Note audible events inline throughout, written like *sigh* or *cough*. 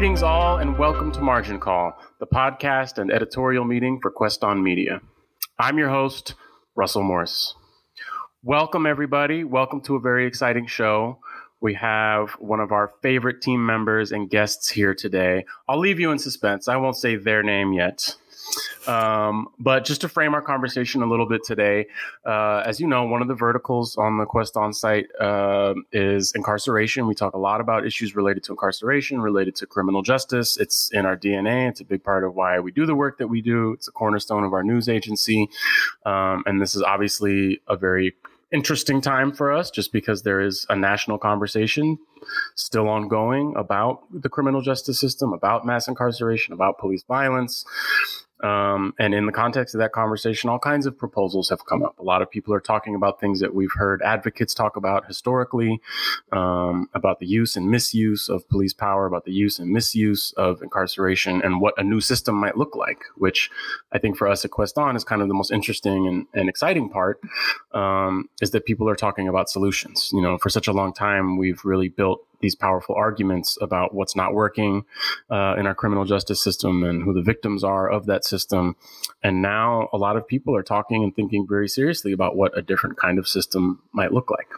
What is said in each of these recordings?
Greetings, all, and welcome to Margin Call, the podcast and editorial meeting for Queston Media. I'm your host, Russell Morris. Welcome, everybody. Welcome to a very exciting show. We have one of our favorite team members and guests here today. I'll leave you in suspense. I won't say their name yet. Um, but just to frame our conversation a little bit today, uh, as you know, one of the verticals on the Queston site uh, is incarceration. We talk a lot about issues related to incarceration, related to criminal justice. It's in our DNA. It's a big part of why we do the work that we do. It's a cornerstone of our news agency. Um, and this is obviously a very interesting time for us just because there is a national conversation still ongoing about the criminal justice system, about mass incarceration, about police violence. Um, and in the context of that conversation, all kinds of proposals have come up. A lot of people are talking about things that we've heard advocates talk about historically, um, about the use and misuse of police power, about the use and misuse of incarceration, and what a new system might look like, which I think for us at Queston is kind of the most interesting and, and exciting part, um, is that people are talking about solutions. You know, for such a long time, we've really built these powerful arguments about what's not working uh, in our criminal justice system and who the victims are of that system. And now a lot of people are talking and thinking very seriously about what a different kind of system might look like.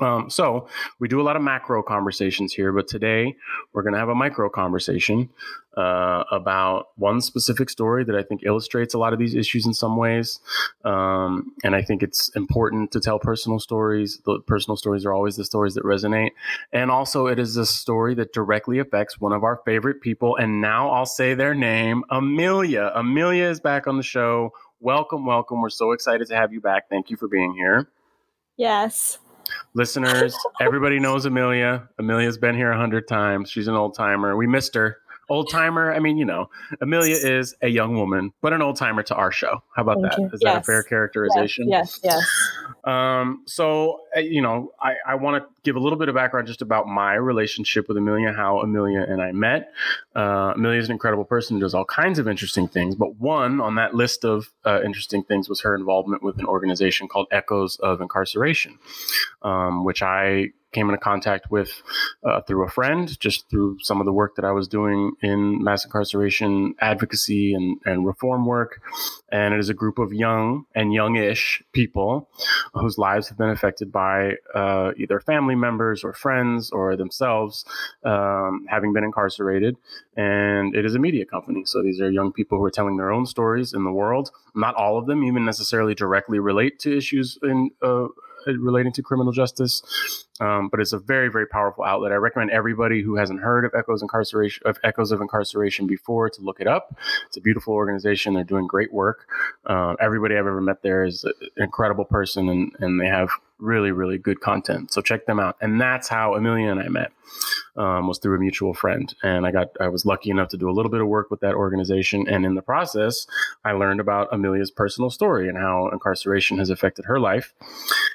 Um, so we do a lot of macro conversations here, but today we're going to have a micro conversation uh, about one specific story that I think illustrates a lot of these issues in some ways. Um, and I think it's important to tell personal stories. The personal stories are always the stories that resonate. And also, it is a story that directly affects one of our favorite people. And now I'll say their name Amelia. Amelia is back on the show. Welcome, welcome. We're so excited to have you back. Thank you for being here. Yes listeners, everybody knows Amelia. Amelia's been here a hundred times. She's an old timer. We missed her old timer. I mean, you know, Amelia is a young woman, but an old timer to our show. How about Thank that? You. Is yes. that a fair characterization? Yes, yes. yes. Um, so, uh, you know, I, I want to give a little bit of background just about my relationship with Amelia, how Amelia and I met. Uh, Amelia is an incredible person who does all kinds of interesting things, but one on that list of uh, interesting things was her involvement with an organization called Echoes of Incarceration, um, which I came into contact with uh, through a friend, just through some of the work that I was doing in mass incarceration advocacy and, and reform work. And it is a group of young and youngish people whose lives have been affected by uh, either family members or friends or themselves um, having been incarcerated. And it is a media company. So these are young people who are telling their own stories in the world. Not all of them even necessarily directly relate to issues in uh, relating to criminal justice. Um, but it's a very, very powerful outlet. I recommend everybody who hasn't heard of Echoes Incarceration of Echoes of Incarceration before to look it up. It's a beautiful organization. They're doing great work. Uh, everybody I've ever met there is an incredible person, and, and they have really, really good content. So check them out. And that's how Amelia and I met. Um, was through a mutual friend, and I got I was lucky enough to do a little bit of work with that organization, and in the process, I learned about Amelia's personal story and how incarceration has affected her life.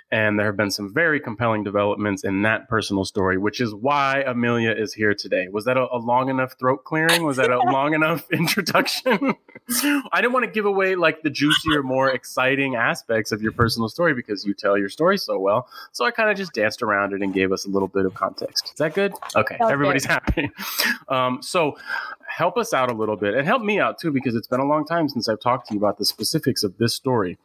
And there have been some very compelling developments in that personal story, which is why Amelia is here today. Was that a, a long enough throat clearing? Was that a *laughs* long enough introduction? *laughs* I didn't want to give away like the juicier, more exciting aspects of your personal story because you tell your story so well. So I kind of just danced around it and gave us a little bit of context. Is that good? Okay, everybody's happy. *laughs* Um, so help us out a little bit and help me out too because it's been a long time since I've talked to you about the specifics of this story.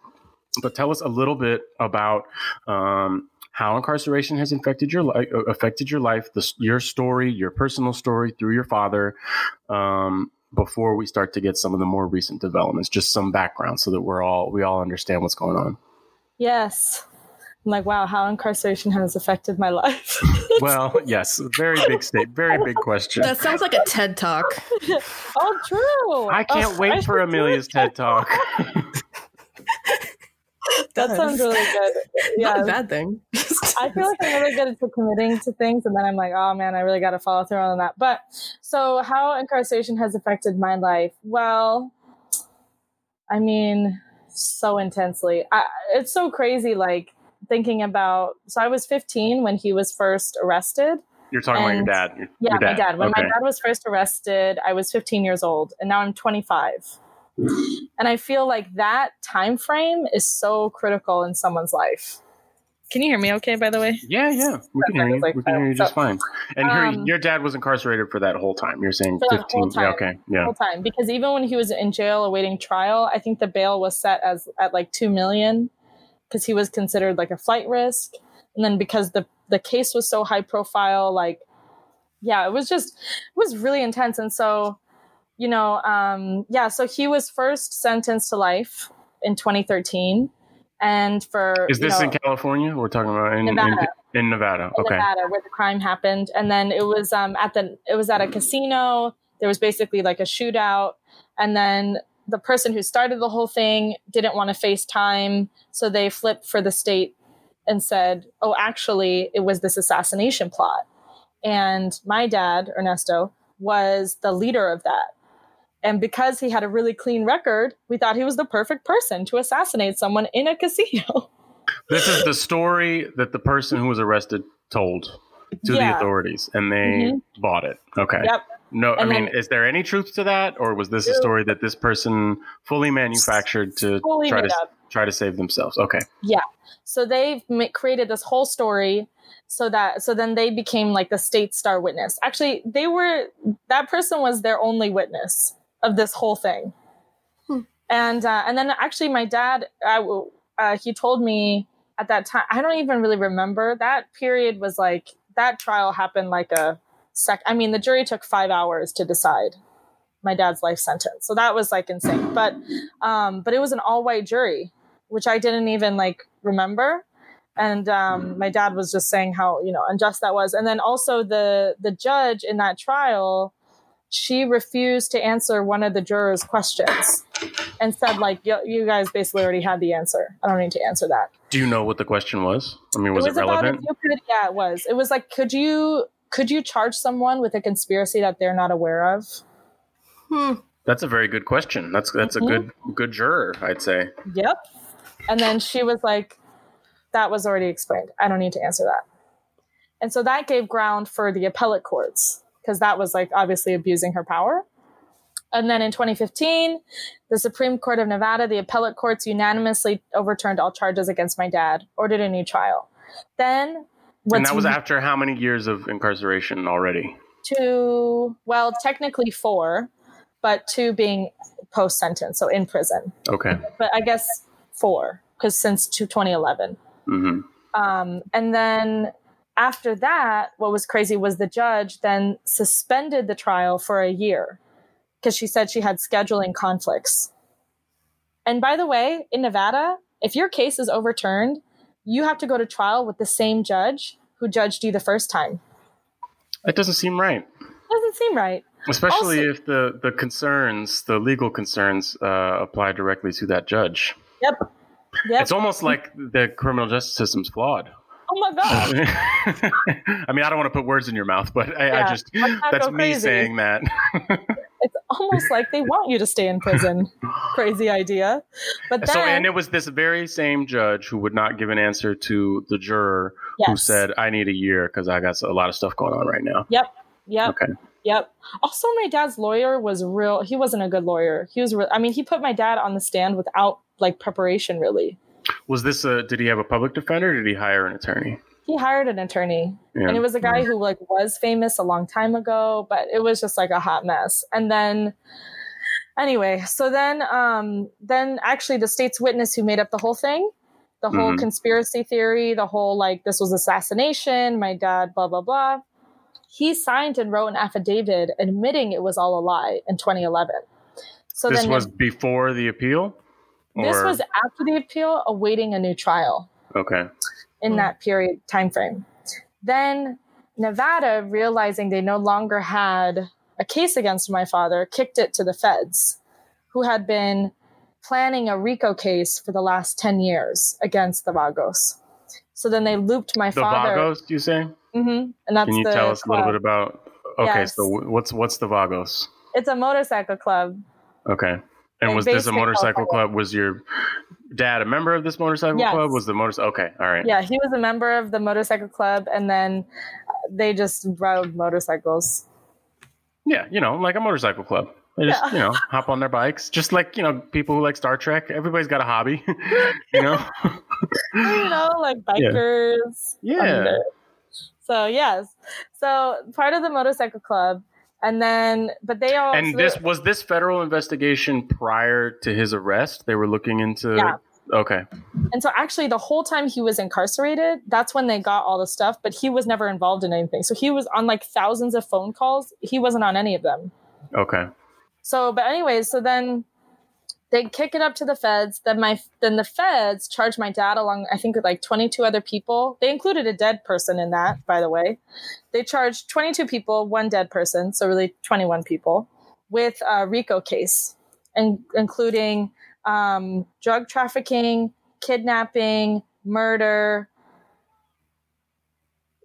But tell us a little bit about um, how incarceration has affected your life, uh, affected your life, the, your story, your personal story through your father. Um, before we start to get some of the more recent developments, just some background so that we're all we all understand what's going on. Yes. I'm like, wow, how incarceration has affected my life. *laughs* well, yes, very big state, very big question. That sounds like a TED talk. *laughs* oh, true. I oh, can't oh, wait I for Amelia's TED talk. *laughs* that sounds really good. Yeah, Not a bad thing. I feel like I'm really good at committing to things, and then I'm like, oh man, I really got to follow through on that. But so, how incarceration has affected my life? Well, I mean, so intensely. I, it's so crazy. Like thinking about. So I was 15 when he was first arrested. You're talking and, about your dad. Yeah, your dad. my dad. When okay. my dad was first arrested, I was 15 years old, and now I'm 25 and i feel like that time frame is so critical in someone's life Can you hear me okay, by the way? Yeah, yeah. We can hear you. Like, we can hear you so- just fine. And um, your, your dad was incarcerated for that whole time. You're saying 15. whole Yeah, okay. Yeah. whole time because even when he was in jail awaiting trial, I think the bail was set as at like two million because he was considered like a flight risk, and then because the the case was so high profile, like yeah, it was just it was really intense, and so you know, um, yeah, so he was first sentenced to life in 2013, and for Is this know, in California? We're talking about in Nevada. In, in Nevada. in Okay. Nevada where the crime happened, and then it was um, at the it was at a casino. There was basically like a shootout, and then the person who started the whole thing didn't want to face time, so they flipped for the state and said, "Oh, actually, it was this assassination plot." And my dad, Ernesto, was the leader of that. And because he had a really clean record, we thought he was the perfect person to assassinate someone in a casino. *laughs* This is the story that the person who was arrested told to the authorities, and they mm-hmm. bought it. Okay. Yep. No, I mean, then- is there any truth to that, or was this a story that this person fully manufactured to Fully try to up. try to save themselves? Okay. Yeah. So they've ma- created this whole story so that so then they became like the state star witness actually they were that person was their only witness of this whole thing Hmm. and uh, and then actually my dad I w uh, he told me at that time i don't even really remember that period was like that trial happened like a sec i mean the jury took five hours to decide my dad's life sentence so that was like insane but um but it was an all-white jury which I didn't even like remember. And um, my dad was just saying how you know unjust that was. And then also the the judge in that trial, she refused to answer one of the jurors' questions, and said like, "You, you guys basically already had the answer. I don't need to answer that." Do you know what the question was? I mean, was it, about if relevant? could, yeah, it was. It was like, could you could you charge someone with a conspiracy that they're not aware of? Hmm. That's a very good question. That's that's Mhm. a good good juror, I'd say. Yep. And then she was like, that was already explained. I don't need to answer that. And so that gave ground for the appellate courts because that was like obviously abusing her power. And then in 2015, the Supreme Court of Nevada, the appellate courts unanimously overturned all charges against my dad, ordered a new trial. Then, and that was after how many years of incarceration already? two, well, technically four, but two being post sentence, so in prison. Okay. But I guess four because since 2011. hmm Um, and then after that, what was crazy was the judge then suspended the trial for a year because she said she had scheduling conflicts. And by the way, in Nevada, if your case is overturned, you have to go to trial with the same judge who judged you the first time. That doesn't seem right. Doesn't seem right. Especially Also- if the, the concerns, the legal concerns, uh, apply directly to that judge. Yep. Yep. It's almost like the criminal justice system's flawed. oh my God. *laughs* I mean, I don't want to put words in your mouth, but I, I just that's me crazy. saying that. *laughs* It's almost like they want you to stay in prison. *laughs* Crazy idea. But then, so, and it was this very same judge who would not give an answer to the juror who said, "I need a year because I got a lot of stuff going on right now." Yep. Yep. Okay. Yep. Also, my dad's lawyer was real. He wasn't a good lawyer. He was. Real, I mean, he put my dad on the stand without like preparation. Really, Was this a? Did he have a public defender? or Did he hire an attorney? He hired an attorney, Yeah. and it was a guy who like was famous a long time ago, but it was just like a hot mess. And then, anyway, so then, um, then actually, the state's witness who made up the whole thing, the whole Mhm. conspiracy theory, the whole like this was assassination, my dad, blah blah blah. He signed and wrote an affidavit admitting it was all a lie in 2011. So this then was before the appeal. this was after the appeal, awaiting a new trial okay. In Hmm. that period time frame. Then Nevada, realizing they no longer had a case against my father, kicked it to the feds, who had been planning a RICO case for the last 10 years against the Vagos. So then they looped my The father. The Vagos, you say? Mm-hmm. and that's Can you the tell us a little bit about? Okay, Yes. so what's what's the Vagos? It's a motorcycle club. Okay. And And was this a motorcycle club? Was your dad a member of this motorcycle Yes. club? Was the motorcycle? Okay, all right. Yeah, he was a member of the motorcycle club, and then uh, they just rode motorcycles. Yeah, you know, like a motorcycle club. They just, Yeah. you know, hop on their bikes. Just like, you know, people who like Star Trek. Everybody's got a hobby, *laughs* you know? *laughs* you know, like *laughs* bikers. Yeah. under. So yes, so part of the motorcycle club, and then but they all And so this was this federal investigation prior to his arrest. They were looking into. Yeah. Okay. and so actually the whole time he was incarcerated, that's when they got all the stuff. But he was never involved in anything. So he was on like thousands of phone calls. He wasn't on any of them. Okay. So, but anyways, so then they kick it up to the feds. Then my then the feds charge my dad along. I think with like twenty two other people. They included a dead person in that, by the way. They charged twenty two people, one dead person, so really twenty one people, with a RICO case, and including um, drug trafficking, kidnapping, murder.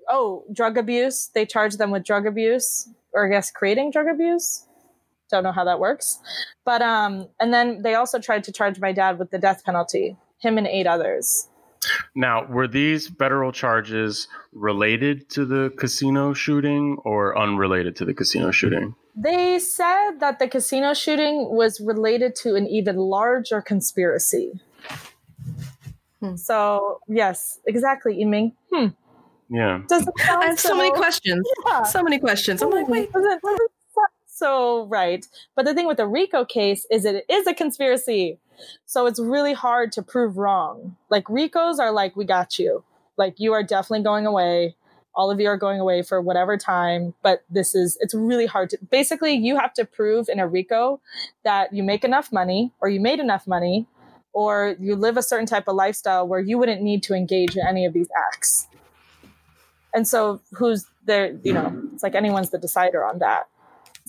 Oh, drug abuse. They charged them with drug abuse, or I guess creating drug abuse don't know how that works but um and then they also tried to charge my dad with the death penalty him and eight others Now, were these federal charges related to the casino shooting or unrelated to the casino shooting? they said that the casino shooting was related to an even larger conspiracy Hmm. so yes exactly Yiming. hmm Yeah. does it sound I have so many questions. Yeah. So many questions. I'm like, wait. Doesn't- doesn't sound so right. But the thing with the rico case is it is a conspiracy. So it's really hard to prove wrong. Like ricos are like we got you. Like you are definitely going away. All of you are going away for whatever time but this is it's really hard to basically you have to prove in a rico that you make enough money or you made enough money or you live a certain type of lifestyle where you wouldn't need to engage in any of these acts. And so who's there you know it's like anyone's the decider on that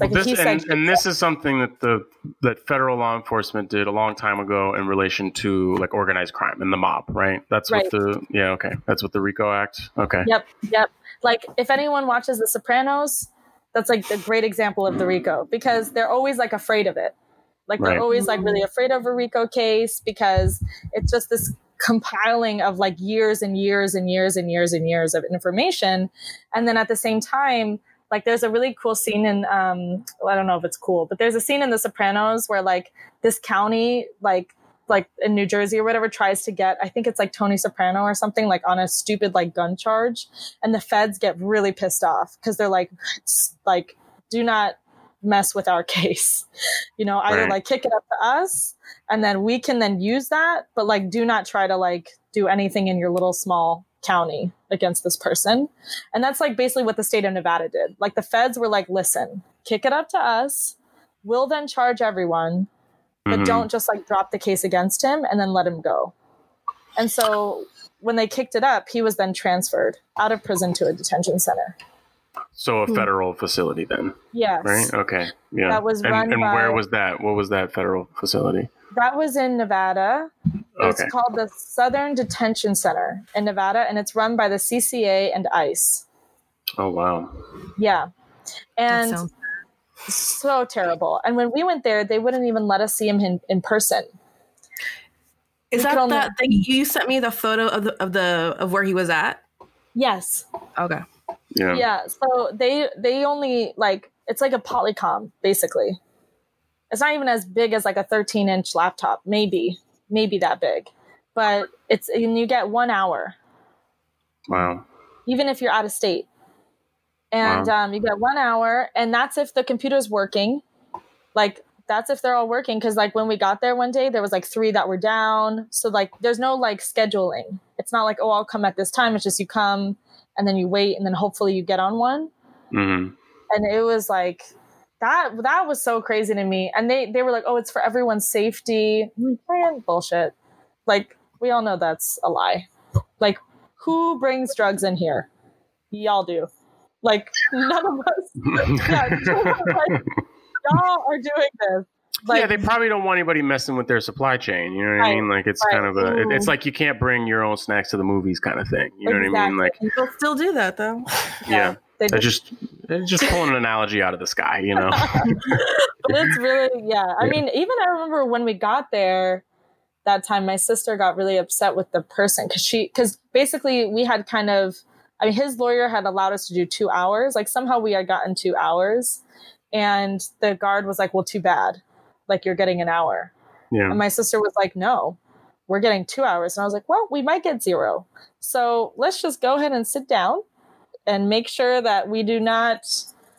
like Well, this, and, and this is something that the that federal law enforcement did a long time ago in relation to like organized crime and the mob, right? That's Right. what the yeah okay. That's what the RICO Act. Okay. Yep, yep. Like if anyone watches The Sopranos, that's like the great example of the RICO because they're always like afraid of it. Like they're Right. always like really afraid of a RICO case because it's just this compiling of like years and years and years and years and years of information. And then at the same time, like there's a really cool scene in um well, I don't know if it's cool, but there's a scene in The Sopranos where like this county like like in New Jersey or whatever tries to get I think it's like Tony Soprano or something like on a stupid like gun charge and the feds get really pissed off because they're like "It's, like do not mess with our *laughs* case you know either Right. like kick it up to us and then we can then use that but like do not try to like do anything in your little small county against this person and that's like basically what the state of nevada did like the feds were like listen kick it up to us we'll then charge everyone but Mhm. don't just like drop the case against him and then let him go. And so when they kicked it up, he was then transferred out of prison to a detention center. So a federal facility then, Yes. right? Okay. Yeah. That was and, run and where by- was that? What was that federal facility? That was in Nevada. It's Okay. called the Southern Detention Center in Nevada, and it's run by the CCA and ICE. Oh wow. Yeah. And sounds- so terrible. And when we went there, they wouldn't even let us see him in, in person. Is we that could only- that thing you sent me the photo of the of the of where he was at? Yes. Okay. Yeah. yeah so they they only like it's like a polycom basically it's not even as big as like a 13 inch laptop. Maybe maybe that big. But it's and you get one hour. Wow. even if you're out of state. And um, you get one hour and that's if the computer's working. Like that's if they're all working because like when we got there one day there was like three that were down. So like there's no like scheduling. It's not like oh i'll come at this time. It's just you come and then you wait and then hopefully you get on one. Hmm and it was like that that was so crazy to me and they they were like oh it's for everyone's safety I'm like, man bullshit like we all know that's a lie like who brings drugs in here y'all do like none of us *laughs* yeah *laughs* like, y'all are doing this like yeah, they probably don't want anybody messing with their supply chain. You know what I mean? Like it's right. kind of a. it- it's like you can't bring your own snacks to the movies, kind of thing. You know what I mean? Like People still do that though. yeah, they they're just, just pulling an analogy out of the sky. You know? *laughs* but it's really yeah i Yeah. mean even i remember when we got there that time my sister got really upset with the person because she because basically we had kind of i mean his lawyer had allowed us to do two hours like somehow we had gotten two hours and the guard was like well too bad like you're getting an hour yeah. and my sister was like no we're getting two hours. And I was like, well, we might get zero. So let's just go ahead and sit down and make sure that we do not,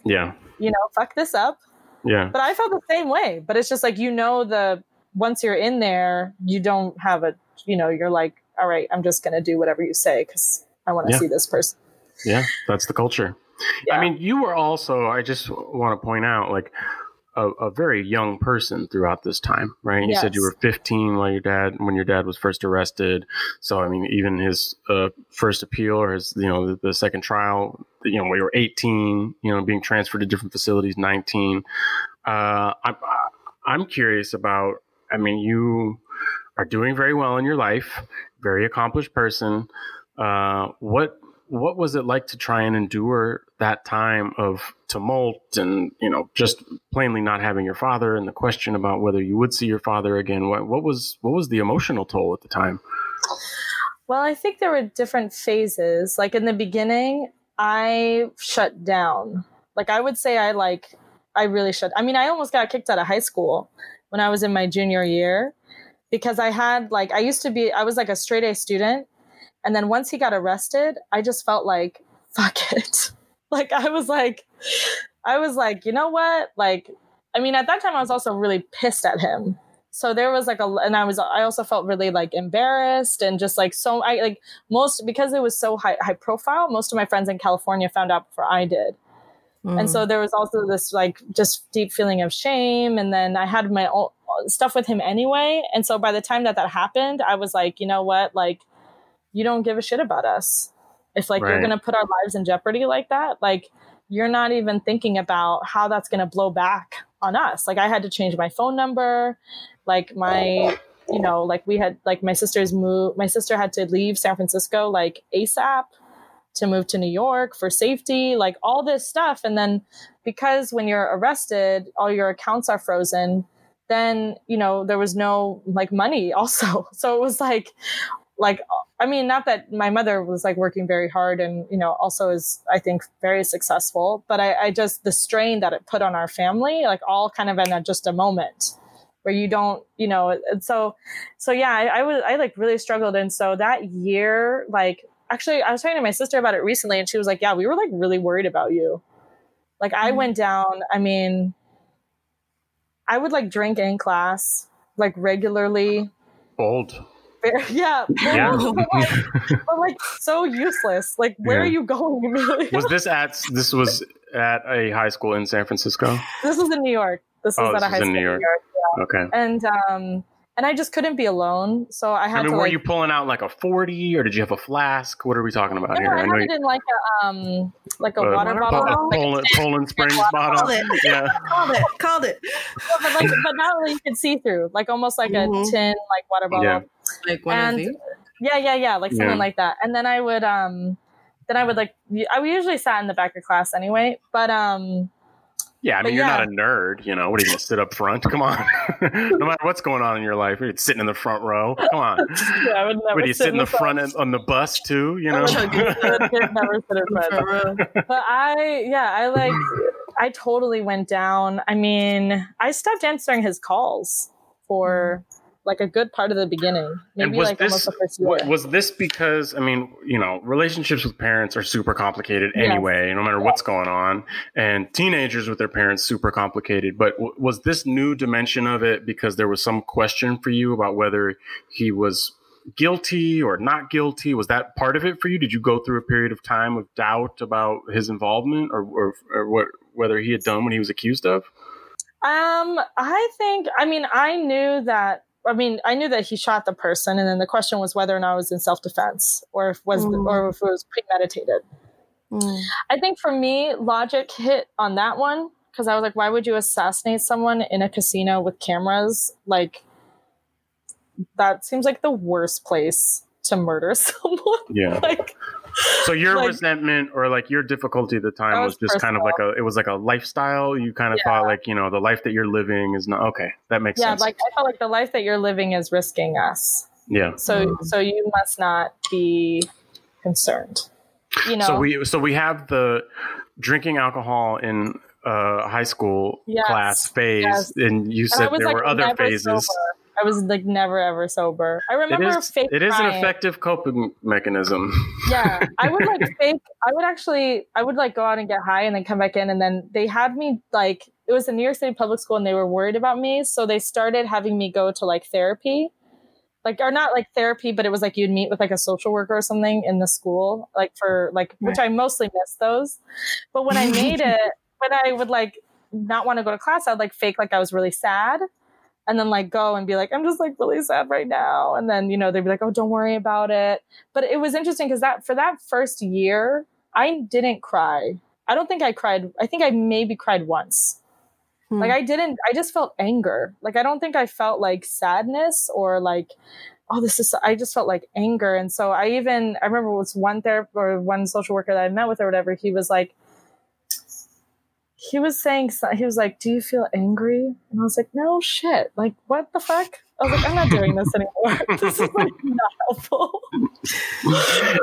Yeah. you know, fuck this up. Yeah. But I felt the same way. But it's just like, you know, the once you're in there, you don't have a, you know, you're like, all right, I'm just going to do whatever you say because I want to Yeah. see this person. Yeah. That's the culture. I mean, you were also, I just want to point out, like, a, a very young person throughout this time, right? You said you were 15 while your dad, when your dad was first arrested. So, I mean, even his uh, first appeal or his, you know, the, the second trial, you know, when you were 18, you know, being transferred to different facilities, 19. Uh, I, I'm curious about, I mean, you are doing very well in your life, very accomplished person. Uh, what what was it like to try and endure that time of tumult and you know just plainly not having your father and the question about whether you would see your father again what, what was what was the emotional toll at the time Well, I think there were different phases. Like in the beginning, I shut down. Like I would say I like I really shut. I mean, I almost got kicked out of high school when I was in my junior year because I had like I used to be I was like a straight A student and then once he got arrested, I just felt like *laughs* fuck it. *laughs* like I was like I was like, you know what? Like I mean, at that time I was also really pissed at him. So there was like a and i was i also felt really like embarrassed and just like so i like most because it was so high high profile most of my friends in california found out before i did. Mm. and so there was also this like just deep feeling of shame and then i had my own stuff with him anyway. And so by the time that that happened i was like you know what? Like you don't give a shit about us if like you're gonna put our lives in jeopardy like that like you're not even thinking about how that's gonna blow back on us. Like i had to change my phone number. Like my you know like we had like my sister's move my sister had to leave san francisco like asap to move to new york for safety like all this stuff. And then because when you're arrested all your accounts are frozen then you know there was no like money *laughs* also. So it was like like i mean not that my mother was like working very hard and you know also is i think very successful but i, I just the strain that it put on our family like all kind of in a, just a moment where you don't you know and so so yeah I, I was i like really struggled. And so that year like actually i was talking to my sister about it recently and she was like yeah we were like really worried about you. Like i Mhm. went down i mean i would like drink in class like regularly. Old Very- *laughs* yeah, Yeah. but, like, *laughs* but like so useless. Like, where Yeah. are you going? *laughs* Immediately? was this at this was at a high school in san francisco this was in New York. This was Oh, at this a high is in school New in York. New York, okay and um, and I just couldn't be alone, so I had i mean to were like. you pulling out like a 40 or did you have a flask what are we talking about no, here I know had you- it in like a um, like a uh, water water bottle. bottle? Like, Poland, Poland Springs water bottle. Called it. Yeah, Called it. Called it. but, like, but not really you could see through, like almost like Mhm. a tin like water bottle. Yeah. Like one And- of these. Yeah, yeah, yeah, like something Yeah. like that. And then I would um then I would like I usually sat in the back of class anyway, but um yeah. I But mean, you're yeah. not a nerd. You know, what are you going to sit up front? Come on. *laughs* no matter what's going on in your life, you're sitting in the front row. Come on. yeah, I would never What do you sit in the front. front end on the bus too? You know. I *laughs* would never sit in front. For *laughs* real. But I yeah, I like I totally went down. I mean, I stopped answering his calls for like a good part of the beginning. And Maybe was like this- almost the first year. Was this because I mean, you know, relationships with parents are super complicated Yes. anyway, no matter what's going on, and teenagers with their parents super complicated. But w- was this new dimension of it because there was some question for you about whether he was guilty or not guilty? Was that part of it for you? Did you go through a period of time of doubt about his involvement or or, or what whether he had done what he was accused of? Um, I think I mean I knew that I mean I knew that he shot the person and then the question was whether or not it was in self defense or if was Mm. or if it was premeditated. Mm. I think for me, logic hit on that one because I was like, why would you assassinate someone in a casino with cameras? Like, that seems like the worst place to murder *laughs* someone. Yeah. like, So your Like- resentment or like your difficulty at the time was, was just kind of like a it was like a lifestyle. You kind of thought like, you know, the life that you're living is not okay. That makes yeah, sense. Yeah, like I felt like the life that you're living is risking us. yeah. So, so you must not be concerned. You know, So we so we have the drinking alcohol in uh high school Yes, class phase yes. and you said was there like were other phases. sober. I was like never ever sober. I remember it is, fake. It is crying. an effective coping mechanism. yeah, I would like *laughs* fake. I would actually, I would like go out and get high and then come back in, and then they had me like it was a New York City public school, and they were worried about me, so they started having me go to like therapy, like or not like therapy, but it was like you'd meet with like a social worker or something in the school, like for like which I mostly missed those, but when I made *laughs* it, when I would like not want to go to class, I'd like fake like I was really sad and then like go and be like, I'm just like really sad right now. And then, you know, they'd be like, oh, don't worry about it. But it was interesting because that for that first year, I didn't cry. I don't think I cried. I think I maybe cried once. Hmm. Like I didn't, I just felt anger. Like I don't think I felt like sadness or like, oh, this is, I just felt like anger. And so I even, I remember it was one therapist or one social worker that I met with or whatever. He was like, he was saying he was like do you feel angry and i was like no shit like what the fuck i was like i'm not doing this anymore *laughs* this is like not helpful *laughs*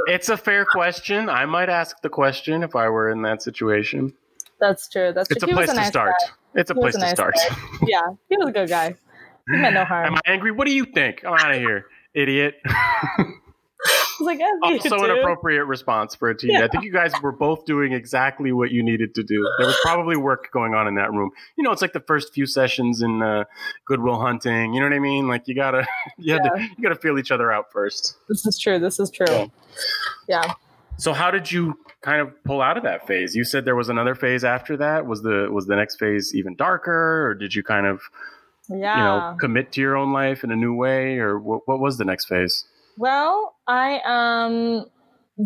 it's a fair question. I might ask the question if I were in that situation. that's true that's It's true a He place to nice start. guy. It's a He place to nice start. guy. *laughs* yeah he was a good guy he meant no harm Am I angry? What do you think? I'm out of here, idiot. *laughs* Like, yeah, also, an appropriate response for a teen. I think you guys were both doing exactly what you needed to do. There was probably work going on in that room. You know, it's like the first few sessions in uh, Good Will Hunting. You know what I mean? Like you gotta, *laughs* you, had to, you gotta feel each other out first. This is true. This is true. Yeah. Yeah. So, how did you kind of pull out of that phase? You said there was another phase after that. Was the was the next phase even darker, or did you kind of Yeah. you know commit to your own life in a new way, or what, what was the next phase? Well, I um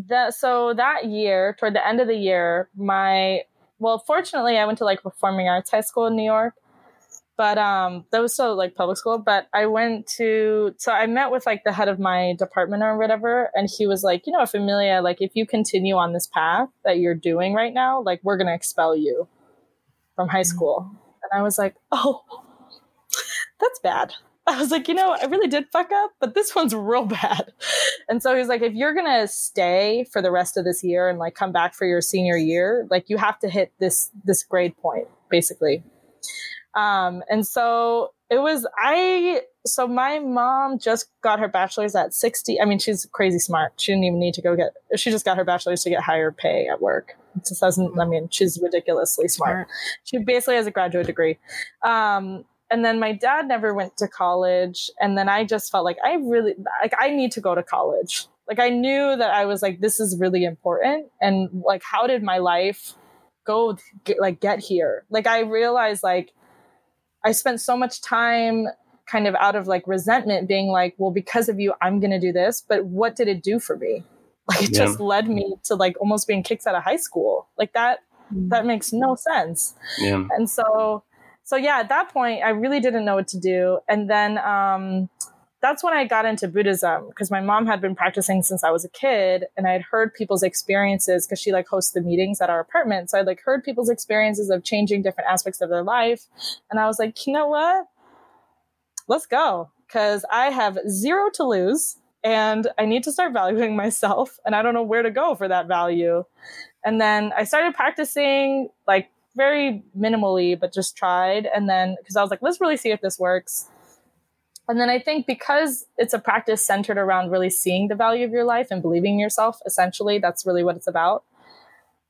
that so that year, toward the end of the year, my well, fortunately I went to like performing arts high school in New York. But um that was still like public school. But I went to so I met with like the head of my department or whatever, and he was like, you know, Amelia, like if you continue on this path that you're doing right now, like we're gonna expel you from high school. And I was like, Oh, *laughs* that's bad. I was like, you know, I really did fuck up, but this one's real bad. And so he was like, if you're gonna stay for the rest of this year and like come back for your senior year, like you have to hit this this grade point, basically. Um, and so it was I so my mom just got her bachelor's at 60. I mean, she's crazy smart. She didn't even need to go get she just got her bachelor's to get higher pay at work. It just doesn't I mean, she's ridiculously smart. She basically has a graduate degree. Um, and then my dad never went to college. And then i just felt like i really like i need to go to college. Like i knew that i was like this is really important. And like how did my life go get, like get here? Like i realized like i spent so much time kind of out of like resentment being like well because of you i'm going to do this but what did it do for me? *laughs* Like it Yeah. just led me to like almost being kicked out of high school. Like that mm. that makes no sense. Yeah. and so so yeah at that point i really didn't know what to do. And then um that's when i got into buddhism because my mom had been practicing since i was a kid and i had heard people's experiences because she like hosts the meetings at our apartment. So i'd like heard people's experiences of changing different aspects of their life. And i was like you know what? Let's go because i have zero to lose and i need to start valuing myself and i don't know where to go for that value. And then i started practicing like very minimally, but just tried. And then, because I was like, let's really see if this works. And then I think because it's a practice centered around really seeing the value of your life and believing in yourself, essentially, that's really what it's about.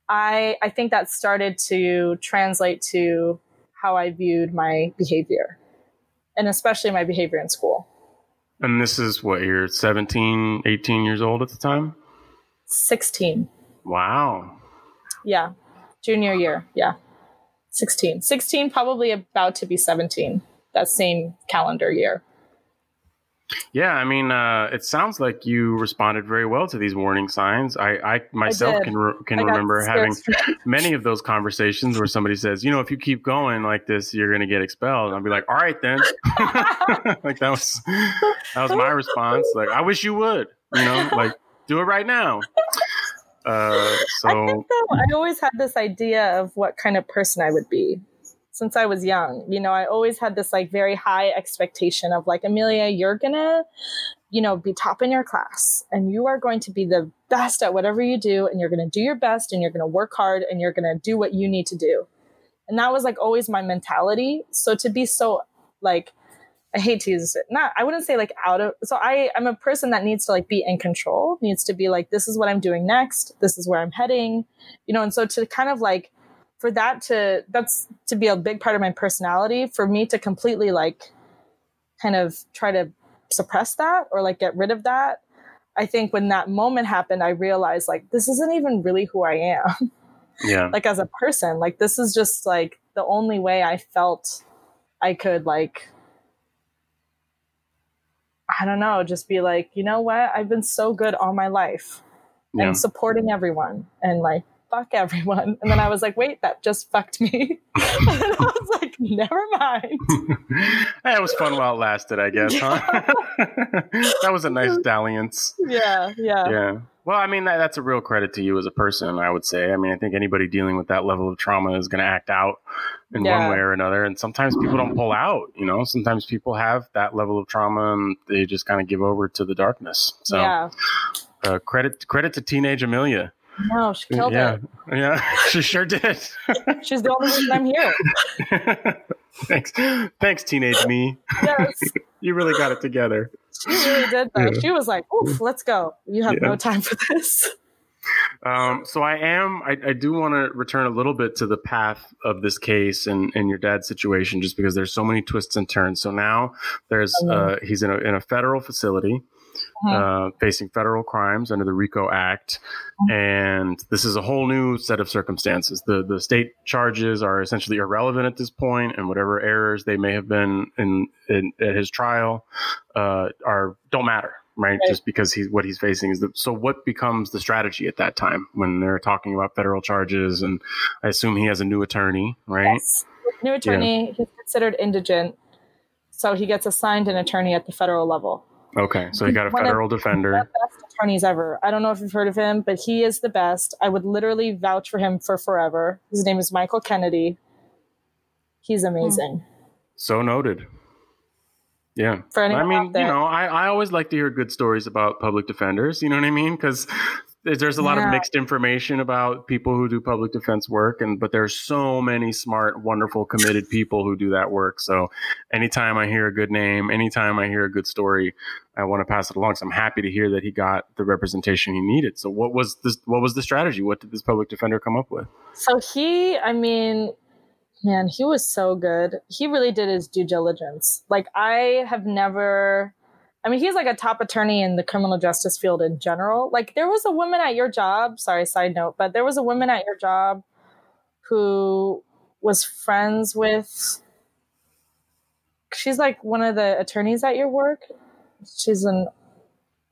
I, I think that started to translate to how I viewed my behavior and especially my behavior in school. And this is what you're 17, 18 years old at the time. 16. Wow. Yeah. Junior year. Yeah. 16. 16, probably about to be 17 that same calendar year. Yeah, I mean, uh, it sounds like you responded very well to these warning signs. I, I myself did. can re- can I remember having many of those conversations where somebody says, "You know, if you keep going like this, you're going to get expelled." And I'll be like, "All right, then." *laughs* like that was that was my response. Like, I wish you would. You know, like do it right now. Uh, *laughs* I think though, I always had this idea of what kind of person I would be since I was young. You know, I always had this like very high expectation of like, Amelia, you're gonna, you know, be top in your class and you are going to be the best at whatever you do and you're gonna do your best and you're gonna work hard and you're gonna do what you need to do. And that was like always my mentality. So to be so like I hate to use it. Not, I wouldn't say like out of, so I, I'm a person that needs to like be in control, needs to be like, this is what I'm doing next. This is where I'm heading, you know, and so to kind of like, for that to, that's to be a big part of my personality, for me to completely like kind of try to suppress that or like get rid of that. I think when that moment happened, I realized like, this isn't even really who I am. *laughs* Yeah. like as a person, like this is just like the only way I felt I could like I don't know, just be like, you know what? I've been so good all my life yeah. and supporting everyone and like fuck everyone. And then I was like, wait, that just fucked me. *laughs* and I was like, never mind. *laughs* that was fun while it lasted, I guess, huh? *laughs* that was a nice dalliance. Yeah, yeah. Yeah. Well, I mean, that, that's a real credit to you as a person, I would say. I mean, I think anybody dealing with that level of trauma is going to act out in Yeah. one way or another. And sometimes people don't pull out, you know, sometimes people have that level of trauma and they just kind of give over to the darkness. So, yeah. uh, credit, credit to teenage Amelia. No, she killed yeah. it. Yeah. *laughs* she sure did. *laughs* She's the only reason I'm here. *laughs* Thanks. Thanks, teenage me. Yes. You really got it together. She really did though. Yeah. She was like, oof, let's go. You have Yeah. no time for this. Um, so I am. I, I do want to return a little bit to the path of this case and, and your dad's situation, just because there's so many twists and turns. So now there's uh, he's in a in a federal facility, uh, facing federal crimes under the RICO Act, and this is a whole new set of circumstances. The the state charges are essentially irrelevant at this point, and whatever errors they may have been in, in at his trial uh, are don't matter. Right? Right. just because he's what he's facing is the so what becomes the strategy at that time when they're talking about federal charges and I assume he has a new attorney, right? Yes. New attorney, he's considered indigent. So he gets assigned an attorney at the federal level. Okay, so he got a One of federal The defender. best attorneys ever. I don't know if you've heard of him, but he is the best. I would literally vouch for him for forever. His name is Michael Kennedy. He's hmm. amazing. So noted. Yeah. For anyone I mean, out there. you know, I, I always like to hear good stories about public defenders. You know what I mean? Because there's a lot of mixed information about people who do public defense work, and but there's so many smart, wonderful, committed people who do that work. So anytime I hear a good name, anytime I hear a good story, I want to pass it along. So I'm happy to hear that he got the representation he needed. So what was this? What was the strategy? What did this public defender come up with? So he, I mean, man, he was so good. He really did his due diligence. Like I have never I mean, he's like a top attorney in the criminal justice field in general. Like there was a woman at your job, sorry, side note, but there was a woman at your job who was friends with she's like one of the attorneys at your work. She's an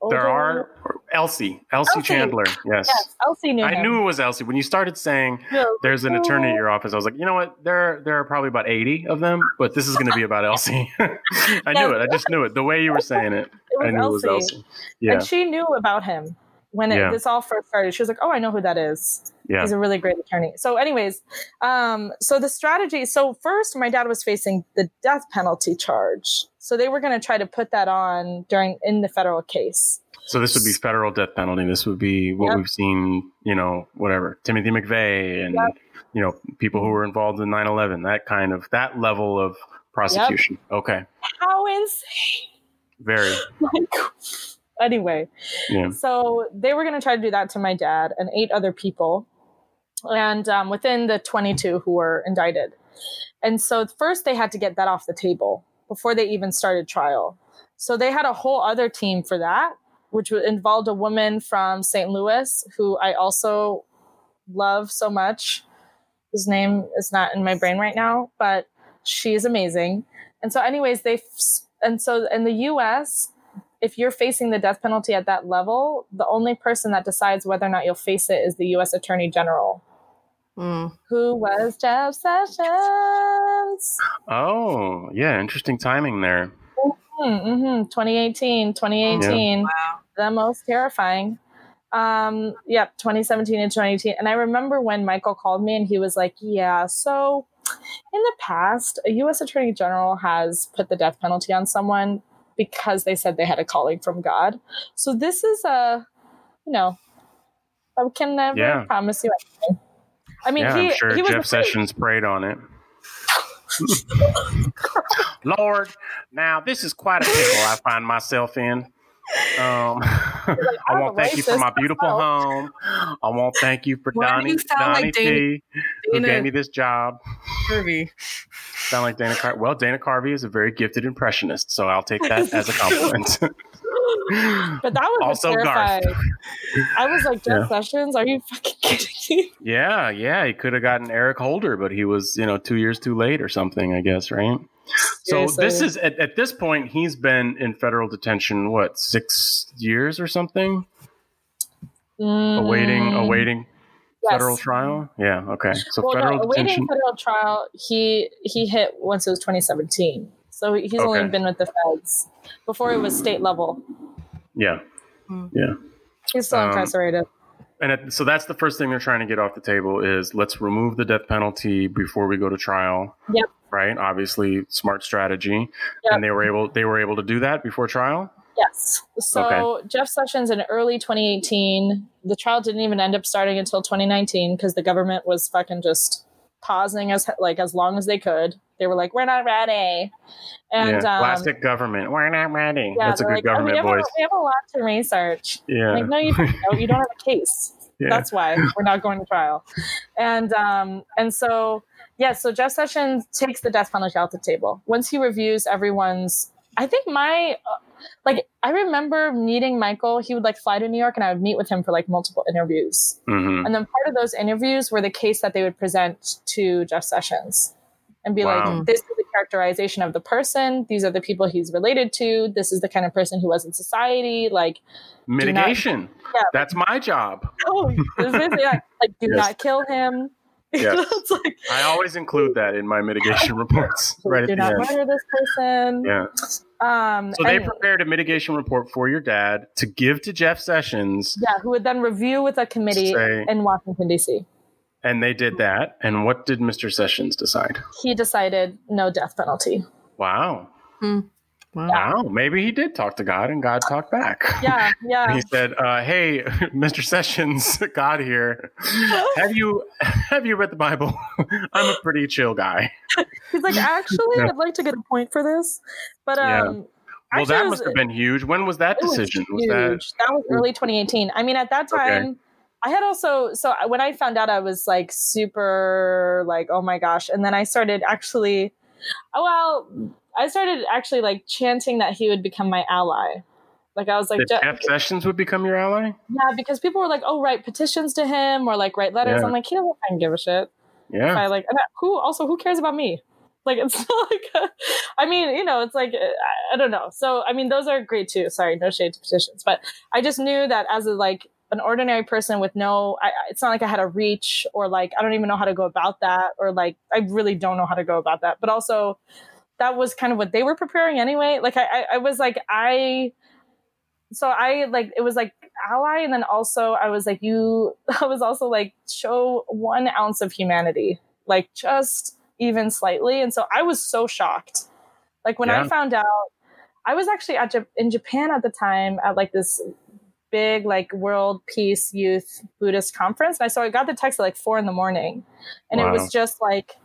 older There are Elsie, Elsie, Elsie. Chandler. Yes. Yes, Elsie knew I him. knew it was Elsie. When you started saying Yeah. there's an attorney at your office, I was like, you know what? There, there are probably about 80 of them, but this is going to be about Elsie. *laughs* I knew it. I just knew it. The way you were saying it, It I knew Elsie. it was Elsie. Yeah. And she knew about him when it, Yeah. this all first started. She was like, "Oh, I know who that is. Yeah. He's a really great attorney." So, anyways, um, so the strategy. So first, my dad was facing the death penalty charge. So they were going to try to put that on during in the federal case. So this would be federal death penalty. This would be what Yep. we've seen, you know, whatever. Timothy McVeigh and, Yep. you know, people who were involved in 9-11, that kind of, that level of prosecution. Okay. How insane! Very. *laughs* Like, anyway, Yeah. so they were going to try to do that to my dad and eight other people and um, within the 22 who were indicted and so first they had to get that off the table before they even started trial. So they had a whole other team for that which involved a woman from st louis who i also love so much. His name is not in my brain right now but she's amazing. And so anyways they and so in the us if you're facing the death penalty at that level, the only person that decides whether or not you'll face it is the U.S. Attorney General, Mm. who was Jeff Sessions. Oh, yeah. Interesting timing there. Mm-hmm. 2018, 2018, Wow. the most terrifying. Um, yep, 2017 and 2018. And I remember when Michael called me and he was like, "Yeah, so in the past, a U.S. Attorney General has put the death penalty on someone because they said they had a calling from God. So this is a, you know, I can never Yeah. promise you anything. I mean, yeah, he, I'm sure he Jeff afraid. Sessions prayed on it. *laughs* Lord, now this is quite a pickle I find myself in. Um, *laughs* I I'm want to thank you for my beautiful myself. home. I want to thank you for Why Donnie, you sound Donnie like Dana- T, who Dana- gave me this job. Kirby. Sound like Dana Car- Well, Dana Carvey is a very gifted impressionist, so I'll take that *laughs* as a compliment. *laughs* But that was Also terrifying. Garth. I was like, Jeff Yeah. Sessions, are you fucking *laughs* kidding me? yeah, yeah, he could have gotten Eric Holder, but he was, you know, two years too late or something, I guess, right? So this is at, at this point he's been in federal detention what six years or something, awaiting Mm, awaiting yes. federal trial. Yeah, okay. So well, federal no, awaiting detention. federal trial, he he hit once it was 2017. So he's only been with the feds. Before it was state level. Yeah, Hmm. yeah. He's still Um, incarcerated. And it, so that's the first thing they're trying to get off the table is let's remove the death penalty before we go to trial. Yep. Right. Obviously, smart strategy. Yep. And they were able they were able to do that before trial. Yes. So Jeff Sessions in early 2018, the trial didn't even end up starting until 2019 because the government was fucking just pausing as like as long as they could. They were like, "We're not ready," and yeah. um, Plastic government. We're not ready. yeah, that's a good like, "Oh, government we voice. A, we have a lot to research. yeah. Like, no, you don't. You don't have a *laughs* case. yeah. That's why we're not going to trial. And um, and so yeah, so Jeff Sessions takes the death penalty off the table once he reviews everyone's. I think my like I remember meeting Michael. He would like fly to New York, and I would meet with him for like multiple interviews. hmm And then part of those interviews were the case that they would present to Jeff Sessions and be Wow. like, this is the characterization of the person. These are the people he's related to. This is the kind of person he was in society. Like, Mitigation. Yeah. That's my job. oh, this is yeah, like, do *laughs* Yes. not kill him. *laughs* Yes. it's like, I always include that in my mitigation *laughs* reports. right do at the not end. murder this person. Yeah. Um, So they and- prepared a mitigation report for your dad to give to Jeff Sessions, yeah, who would then review with a committee Say- in Washington, D.C. and they did that. And what did Mr. Sessions decide? He decided no death penalty. Wow. Wow. Wow. Maybe he did talk to God and God talked back. Yeah, *laughs* yeah. he said, uh, "Hey, *laughs* Mr. Sessions, *laughs* God here. Have you have you read the Bible? I'm a pretty chill guy. He's like, actually, Yeah. I'd like to get a point for this, but Yeah. um, Well, that was- must have been huge. When was that it was decision? Was, that that was early 2018. I mean, at that Okay. time, I had also so when I found out, I was like super like, oh my gosh, and then I started actually, oh, well, I started actually like chanting that he would become my ally. Like I was like, that Jeff Sessions would become your ally? yeah, because people were like, oh, write petitions to him or like write letters. Yeah. I'm like, he doesn't fucking give a shit. Yeah. I like who also who cares about me? Like it's *laughs* not like a, I mean, you know, it's like I, I don't know. So I mean, those are great too. Sorry, no shade to petitions, but I just knew that as a like an ordinary person with no, I- it's not like I had a reach or like I don't even know how to go about that or like I really don't know how to go about that. But also, that was kind of what they were preparing anyway. Like I, I, I was like I. So I like it was like ally, and then also I was like you. *laughs* I was also like show one ounce of humanity like just even slightly. And so I was so shocked. Like when Yeah. I found out, I was actually at in Japan at the time at like this big like world peace youth Buddhist conference. And I so I got the text at like four in the morning, and it was just like.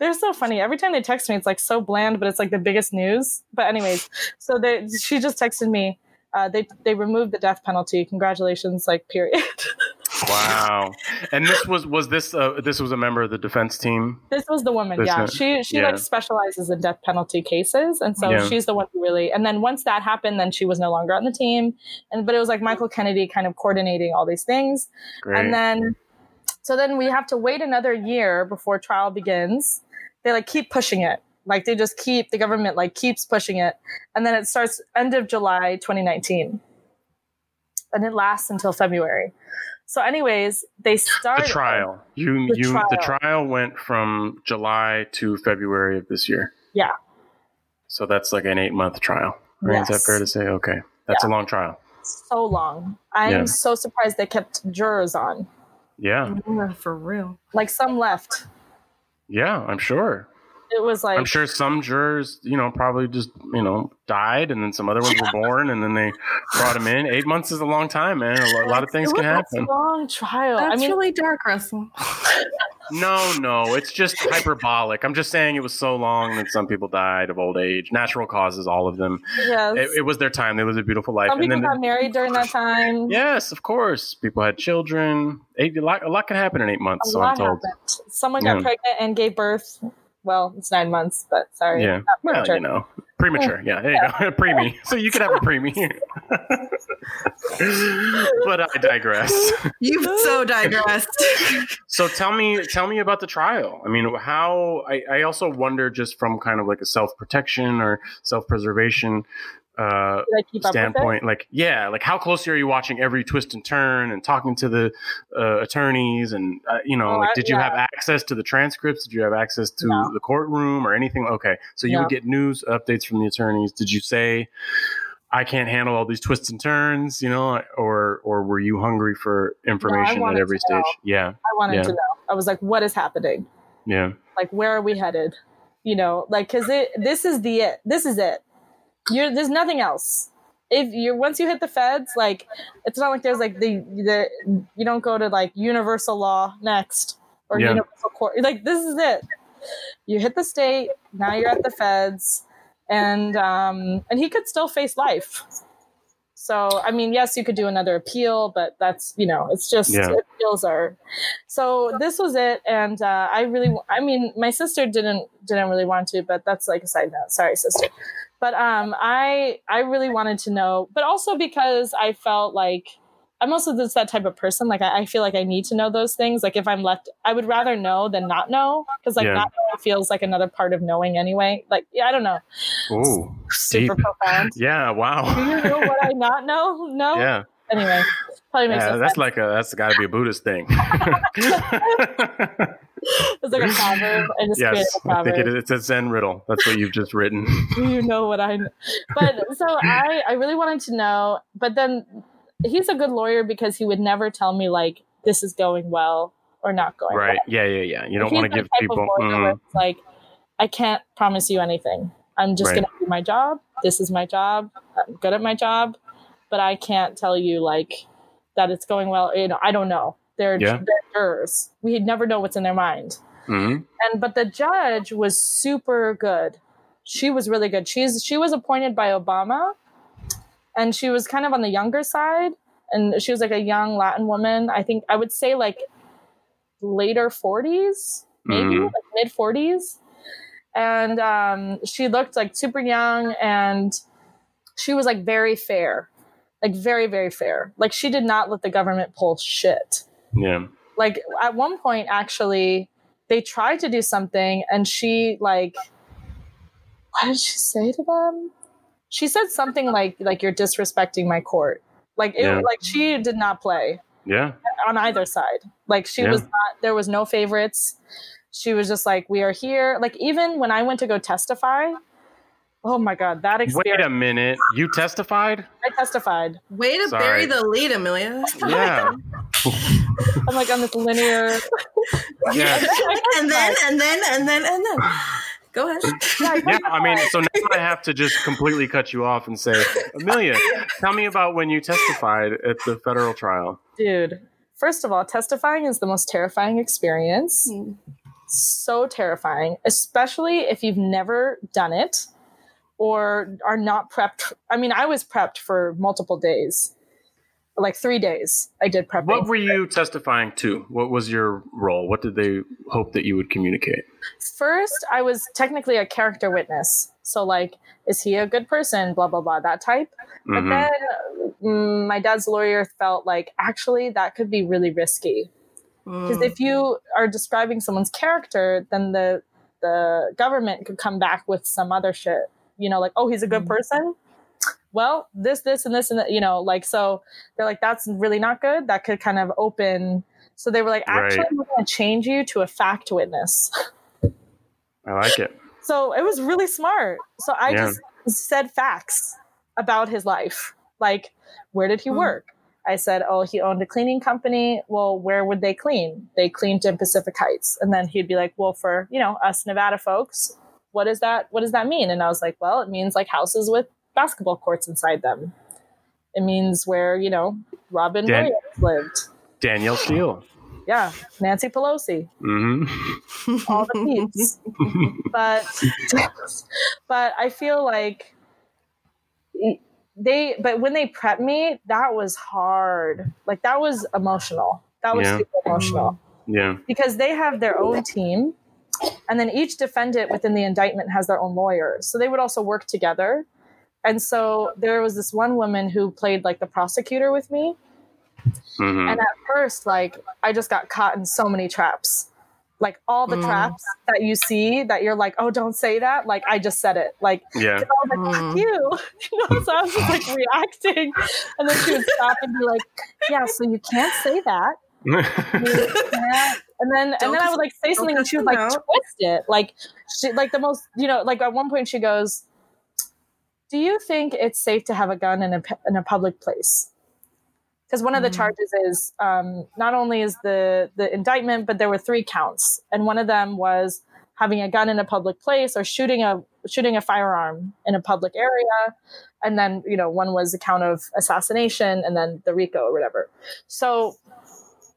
They're so funny. Every time they text me, it's like so bland, but it's like the biggest news. But anyways, so they she just texted me. Uh, they they removed the death penalty. Congratulations, like period. *laughs* Wow. And this was was this uh, this was a member of the defense team? This was the woman. This yeah, one- she she yeah. like specializes in death penalty cases, and so Yeah. she's the one who really. And then once that happened, then she was no longer on the team, and but it was like Michael Kennedy kind of coordinating all these things, Great. and then so then we have to wait another year before trial begins. They like keep pushing it, like they just keep the government like keeps pushing it, and then it starts end of July 2019, and it lasts until February. So, anyways, they the start trial. You The you the trial. trial went from July to February of this year. Yeah. So that's like an eight month trial. Right? Is that fair to say? Okay. That's a long trial. so long. I'm Yeah. so surprised they kept jurors on. Yeah. Yeah, for real. Like some left. Yeah, I'm sure. It was like I'm sure some jurors, you know, probably just, you know, died and then some other ones were born and then they brought them in. Eight months is a long time, man. A lo- a lot of things it can happen. A long trial. That's I mean, really dark, Russell. No, no, it's just hyperbolic. I'm just saying it was so long that some people died of old age, natural causes, all of them. Yes. It, it was their time. They lived a beautiful life. Some and people then, got married during that time. yes, of course, people had children. Eight, a lot, a lot can happen in eight months. A so I'm told. happened. Someone got Yeah. pregnant and gave birth. Well, it's nine months, but sorry. Yeah. Not Well, you know, premature. Yeah, there you go. *laughs* preemie. So you could have a preemie. *laughs* but I digress. *laughs* You've so digressed. So tell me, tell me about the trial. I mean, how? I, I also wonder, just from kind of like a self protection or self preservation uh, Did I keep up with it? standpoint, like yeah, like how closely are you watching every twist and turn and talking to the uh, attorneys and uh, you know, Oh, like I- did you yeah. have access to the transcripts? Did you have access to No. the courtroom or anything? Okay, so you No. would get news updates from the attorneys. Did you say? I can't handle all these twists and turns, you know, or or were you hungry for information at every stage? Yeah, I wanted Yeah. to know. I was like, what is happening? yeah. Like, where are we headed? You know, like, cause it, this is the it. This is it. You're, there's nothing else. If you're, once you hit the feds, like, it's not like there's like the, the, you don't go to like universal law next or Yeah. universal court. Like, this is it. You hit the state, now you're at the feds, and, um, and he could still face life. So, I mean, yes, you could do another appeal, but that's, you know, it's just Yeah. appeals are. So this was it, and uh, I really, I mean, my sister didn't didn't really want to, but that's like a side note. Sorry, sister. But um, I I really wanted to know, but also because I felt like I'm also just that type of person. Like I, I feel like I need to know those things. Like if I'm left, I would rather know than not know, because like Yeah. not knowing feels like another part of knowing anyway. Like yeah, I don't know, Ooh, super deep. profound. *laughs* Yeah, wow. Do you know what I not know? *laughs* No. yeah, Anyway, probably makes yeah sense. that's like a that's got to be a Buddhist thing. *laughs* It's like a proverb. I just yes, a I think it is. It's a Zen riddle. That's what you've just written. *laughs* you know what I know. But so I, I really wanted to know, but then he's a good lawyer because he would never tell me like this is going well or not going right? well. Yeah, yeah, yeah. You don't want to give people. mm, like I can't promise you anything. I'm just Right. gonna do my job. This is my job. I'm good at my job, but I can't tell you like that it's going well. You know, I don't know. They're, Yeah. they're jurors. We never know what's in their mind mhm. and but the judge was super good she was really good she's she was appointed by obama and she was kind of on the younger side and she was like a young latin woman i think i would say like later 40s maybe Mhm. like mid 40s and um, she looked like super young and she was like very fair like very very fair like she did not let the government pull shit Yeah. like at one point actually they tried to do something and she like what did she say to them she said something like like you're disrespecting my court like it Yeah. like she did not play Yeah. on either side like she Yeah. was not there was no favorites she was just like we are here like even when i went to go testify oh my god that experience. Wait a minute. You testified? i testified Way to Sorry. bury the lead, Amelia. *laughs* Yeah. i'm like on this linear Yeah. *laughs* and then, and then, and then, and then. Go ahead. Yeah, I mean, so now I have to just completely cut you off and say, Amelia, tell me about when you testified at the federal trial. Dude, first of all, testifying is the most terrifying experience. Hmm. So terrifying, especially if you've never done it or are not prepped. I mean, I was prepped for multiple days, like three days. I did prepping. What were you testifying to? What was your role? What did they hope that you would communicate? First, I was technically a character witness. So, like, is he a good person? Blah, blah, blah, that type. But Mhm. then mm, my dad's lawyer felt like actually that could be really risky. because Mm. if you are describing someone's character then the the government could come back with some other shit you know like oh he's a good Mhm. person well this this and this and that you know like so they're like that's really not good that could kind of open so they were like actually Right. we're going to change you to a fact witness I like it. so it was really smart so i Yeah. just said facts about his life like where did he Mhm. work i said oh he owned a cleaning company well where would they clean they cleaned in pacific heights and then he'd be like well for you know us nevada folks what is that what does that mean and i was like well it means like houses with basketball courts inside them it means where you know robin Dan- williams lived Danielle Steel. Yeah, Nancy Pelosi, Mm-hmm. all the peeps. *laughs* but but I feel like they but when they prepped me, that was hard. Like that was emotional. That was Yeah. super emotional Yeah. because they have their own team and then each defendant within the indictment has their own lawyer so they would also work together and so there was this one woman who played like the prosecutor with me hmm and at first like i just got caught in so many traps like all the Mm. traps that you see that you're like oh don't say that like i just said it like yeah. I was like, fuck Mm. you. *laughs* you know, so I was just like reacting. And then she would stop and be like, Yeah, so you can't say that. *laughs* You can't. And then and then I would like say something and she would like out. twist it. Like she like the most you know, like at one point she goes, Do you think it's safe to have a gun in a in a public place? Because one of the Mhm. charges is um, not only is the the indictment, but there were three counts, and one of them was having a gun in a public place or shooting a shooting a firearm in a public area, and then you know one was a count of assassination, and then the RICO or whatever. So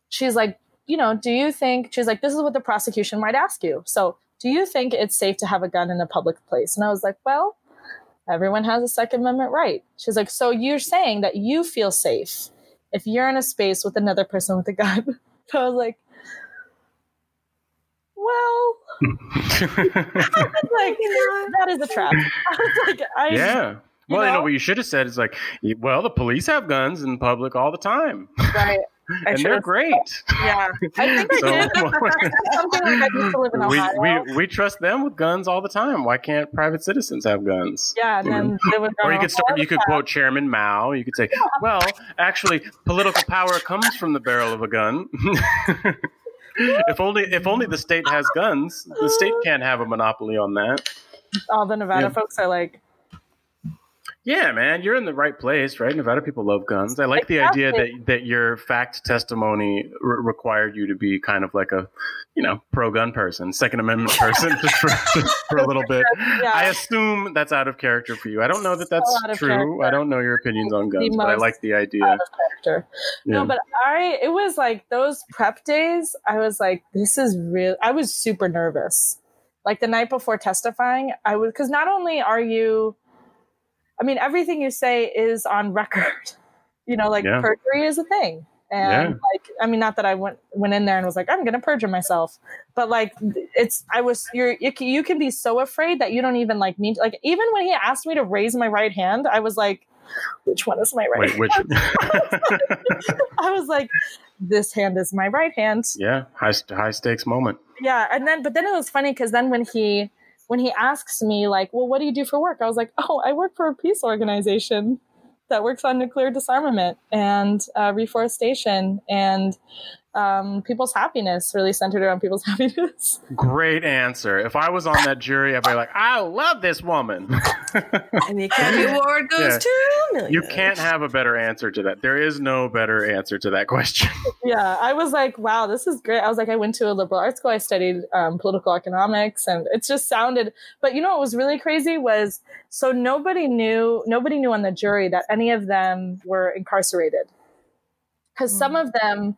she's like, you know, do you think she's like, this is what the prosecution might ask you. So do you think it's safe to have a gun in a public place? And I was like, well, everyone has a Second Amendment right. She's like, so you're saying that you feel safe if you're in a space with another person with a gun. *laughs* So I was like, well, *laughs* like that is a trap. *laughs* I was like, I yeah. Well, you know know? what you should have said is like, well, the police have guns in public all the time, right. I and they're great. Yeah, I think So-. Something like I used to live in *laughs* we, Ohio. we we trust them with guns all the time. Why can't private citizens have guns? yeah, and then would *laughs* go, Or you could start. "Oh, You could quote Chairman Mao. You could say, "Well, actually, political power comes from the barrel of a gun. *laughs* if only if only the state has guns, the state can't have a monopoly on that." all the Nevada Yeah. folks are like, Yeah, man, you're in the right place, right? Nevada people love guns. I like the idea that that your fact testimony re- required you to be kind of like a, you know, pro gun person, Second Amendment *laughs* person, just for, for a little bit. *laughs* yeah. I assume that's out of character for you. I don't know that that's So true. character. I don't know your opinions on guns, but I like the idea. out of character. Yeah. No, but I it was like those prep days. I was like, this is real. I was super nervous. Like the night before testifying, I was because not only are you, I mean, everything you say is on record. *laughs* You know, like Yeah. perjury is a thing. And Yeah. like, I mean, not that I went went in there and was like, I'm going to perjure myself, but like, it's I was you're you can, you can be so afraid that you don't even like mean like even when he asked me to raise my right hand, I was like, which one is my right? Wait, which? *laughs* I was like, this hand is my right hand. yeah, high high stakes moment. Yeah, and then but then it was funny because then when he when he asks me like, well, what do you do for work? I was like, oh, I work for a peace organization that works on nuclear disarmament and uh, reforestation and um, people's happiness, really centered around people's *laughs* happiness. Great answer. If I was on that jury, I'd be like, I love this woman. *laughs* And the Academy Award goes Yeah. to Amelia. you can't have a better answer to that. There is no better answer to that question. *laughs* yeah, I was like, wow, this is great. I was like, I went to a liberal arts school. I studied um, political economics, and it just sounded. But you know what was really crazy was so nobody knew nobody knew on the jury that any of them were incarcerated because some of them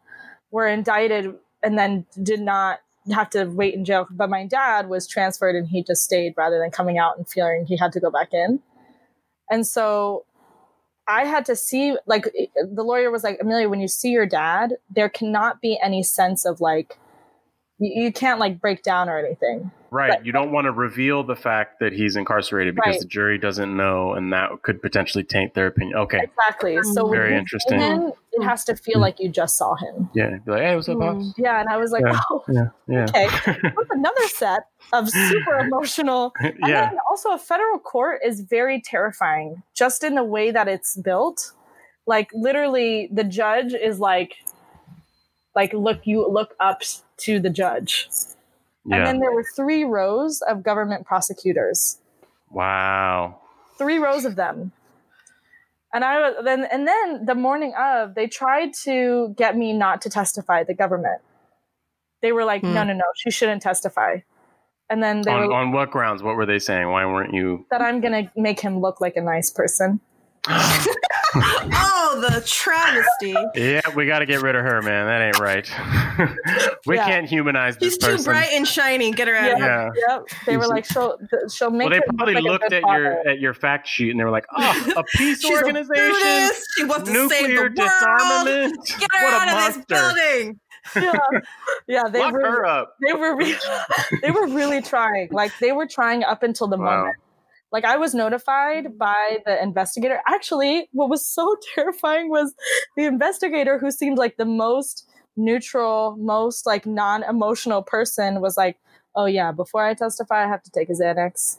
were indicted and then did not have to wait in jail. But my dad was transferred and he just stayed rather than coming out and feeling he had to go back in. And so I had to see, like, the lawyer was like, Amelia, when you see your dad, there cannot be any sense of like, you, can't like break down or anything. Right. But- you don't want to reveal the fact that he's incarcerated because Right. the jury doesn't know and that could potentially taint their opinion. Okay. Exactly. So when Very interesting. see him, it has to feel like you just saw him. Yeah. Be like, hey, what's up, Mm. pops? Yeah. And I was like, Yeah. oh, Yeah. Yeah. okay. *laughs* That's another set of super emotional. *laughs* And yeah. then also, a federal court is very terrifying just in the way that it's built. Like, literally, the judge is like, like, look, you look up to the judge. And then there were three rows of government prosecutors. Wow. three rows of them. And I was then and then the morning of, they tried to get me not to testify the government. They were like, Hmm. no, no, no, she shouldn't testify. And then they On, were on what grounds? What were they saying? Why weren't you? that I'm gonna make him look like a nice person. *gasps* *laughs* oh, the travesty. Yeah, we got to get rid of her, man. That ain't right. *laughs* we Yeah. can't humanize this She's too bright and shiny. Get her out of here. Yeah. Yep. They were like, she'll, she'll make Well, they it look probably like looked at father. your at your fact sheet and they were like, "Oh, *laughs* a peace She's a organization, Buddhist. She wants to save the nuclear world. disarmament. *laughs* Get her what a out of monster! this building. yeah, yeah. They Lock were her up." they were re- they were really trying. Like they were trying up until the Wow. moment. Like I was notified mm-hmm. by the investigator. Actually, what was so *laughs* terrifying was the investigator who seemed like the most neutral, most like non-emotional person was like, "Oh yeah, before I testify, I have to take a Xanax."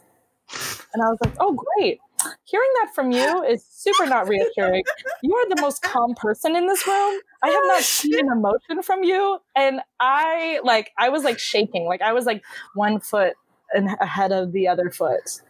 And I was like, "Oh great." Hearing that from you is super not reassuring. You are the most calm person in this room. I have not *laughs* seen an emotion from you, and I like I was like shaking, like I was like one foot and ahead of the other foot,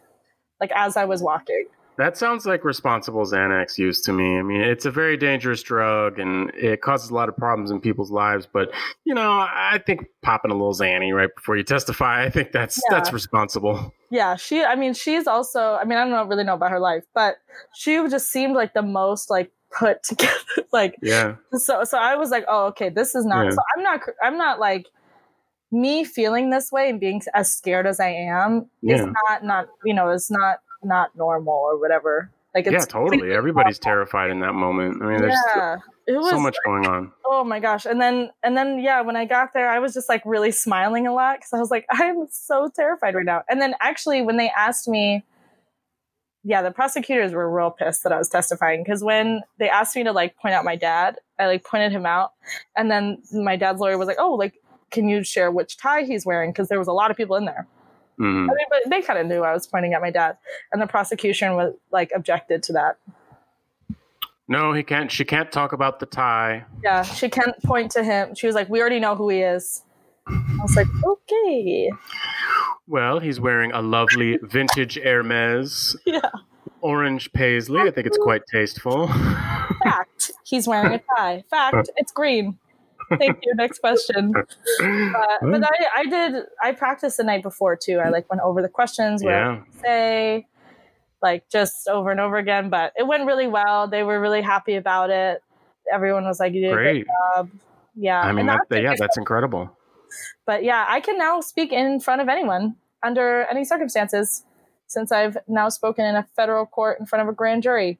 like as I was walking. That sounds like responsible Xanax use to me. I mean, it's a very dangerous drug and it causes a lot of problems in people's lives. But you know, I think popping a little Xanny right before you testify, I think that's Yeah. that's responsible. Yeah, she. I mean, she's also. I mean, I don't know, really know about her life, but she just seemed like the most like put *laughs* together. like Yeah, so, so I was like, oh, okay, this is not. Yeah. So I'm not. I'm not like me feeling this way and being as scared as I am is Yeah. not not you know is not not normal or whatever. Like it's yeah, totally. Everybody's terrified in that moment. I mean, there's yeah, it was so much going on. oh my gosh and then and then yeah when i got there i was just like really smiling a lot because i was like *laughs* i'm so terrified right now and then actually when they asked me yeah the prosecutors were real pissed that i was testifying because when they asked me to like point out my dad i like pointed him out and then my dad's lawyer was like oh like can you share which tie he's wearing because there was a lot of people in there Mhm. I mean, but they kind of knew i was pointing at my dad and the prosecution was like objected to that No, he can't. She can't talk about the tie. Yeah, she can't point to him. She was like, "We already know who he is." I was like, "Okay, Well, he's wearing a lovely *laughs* vintage Hermes yeah." orange paisley. I think it's quite tasteful. Fact: He's wearing a tie. Fact: *laughs* It's green. Thank you. Next question. *laughs* Uh, but I, I did. I practiced the night before too. I like went over the questions. What I yeah. say, like just over and over again. But it went really well. They were really happy about it. Everyone was like, "You did a Great. great job." Yeah, I mean, that, yeah, that's incredible. but yeah, I can now speak in front of anyone under any circumstances since I've now spoken in a federal court in front of a grand jury.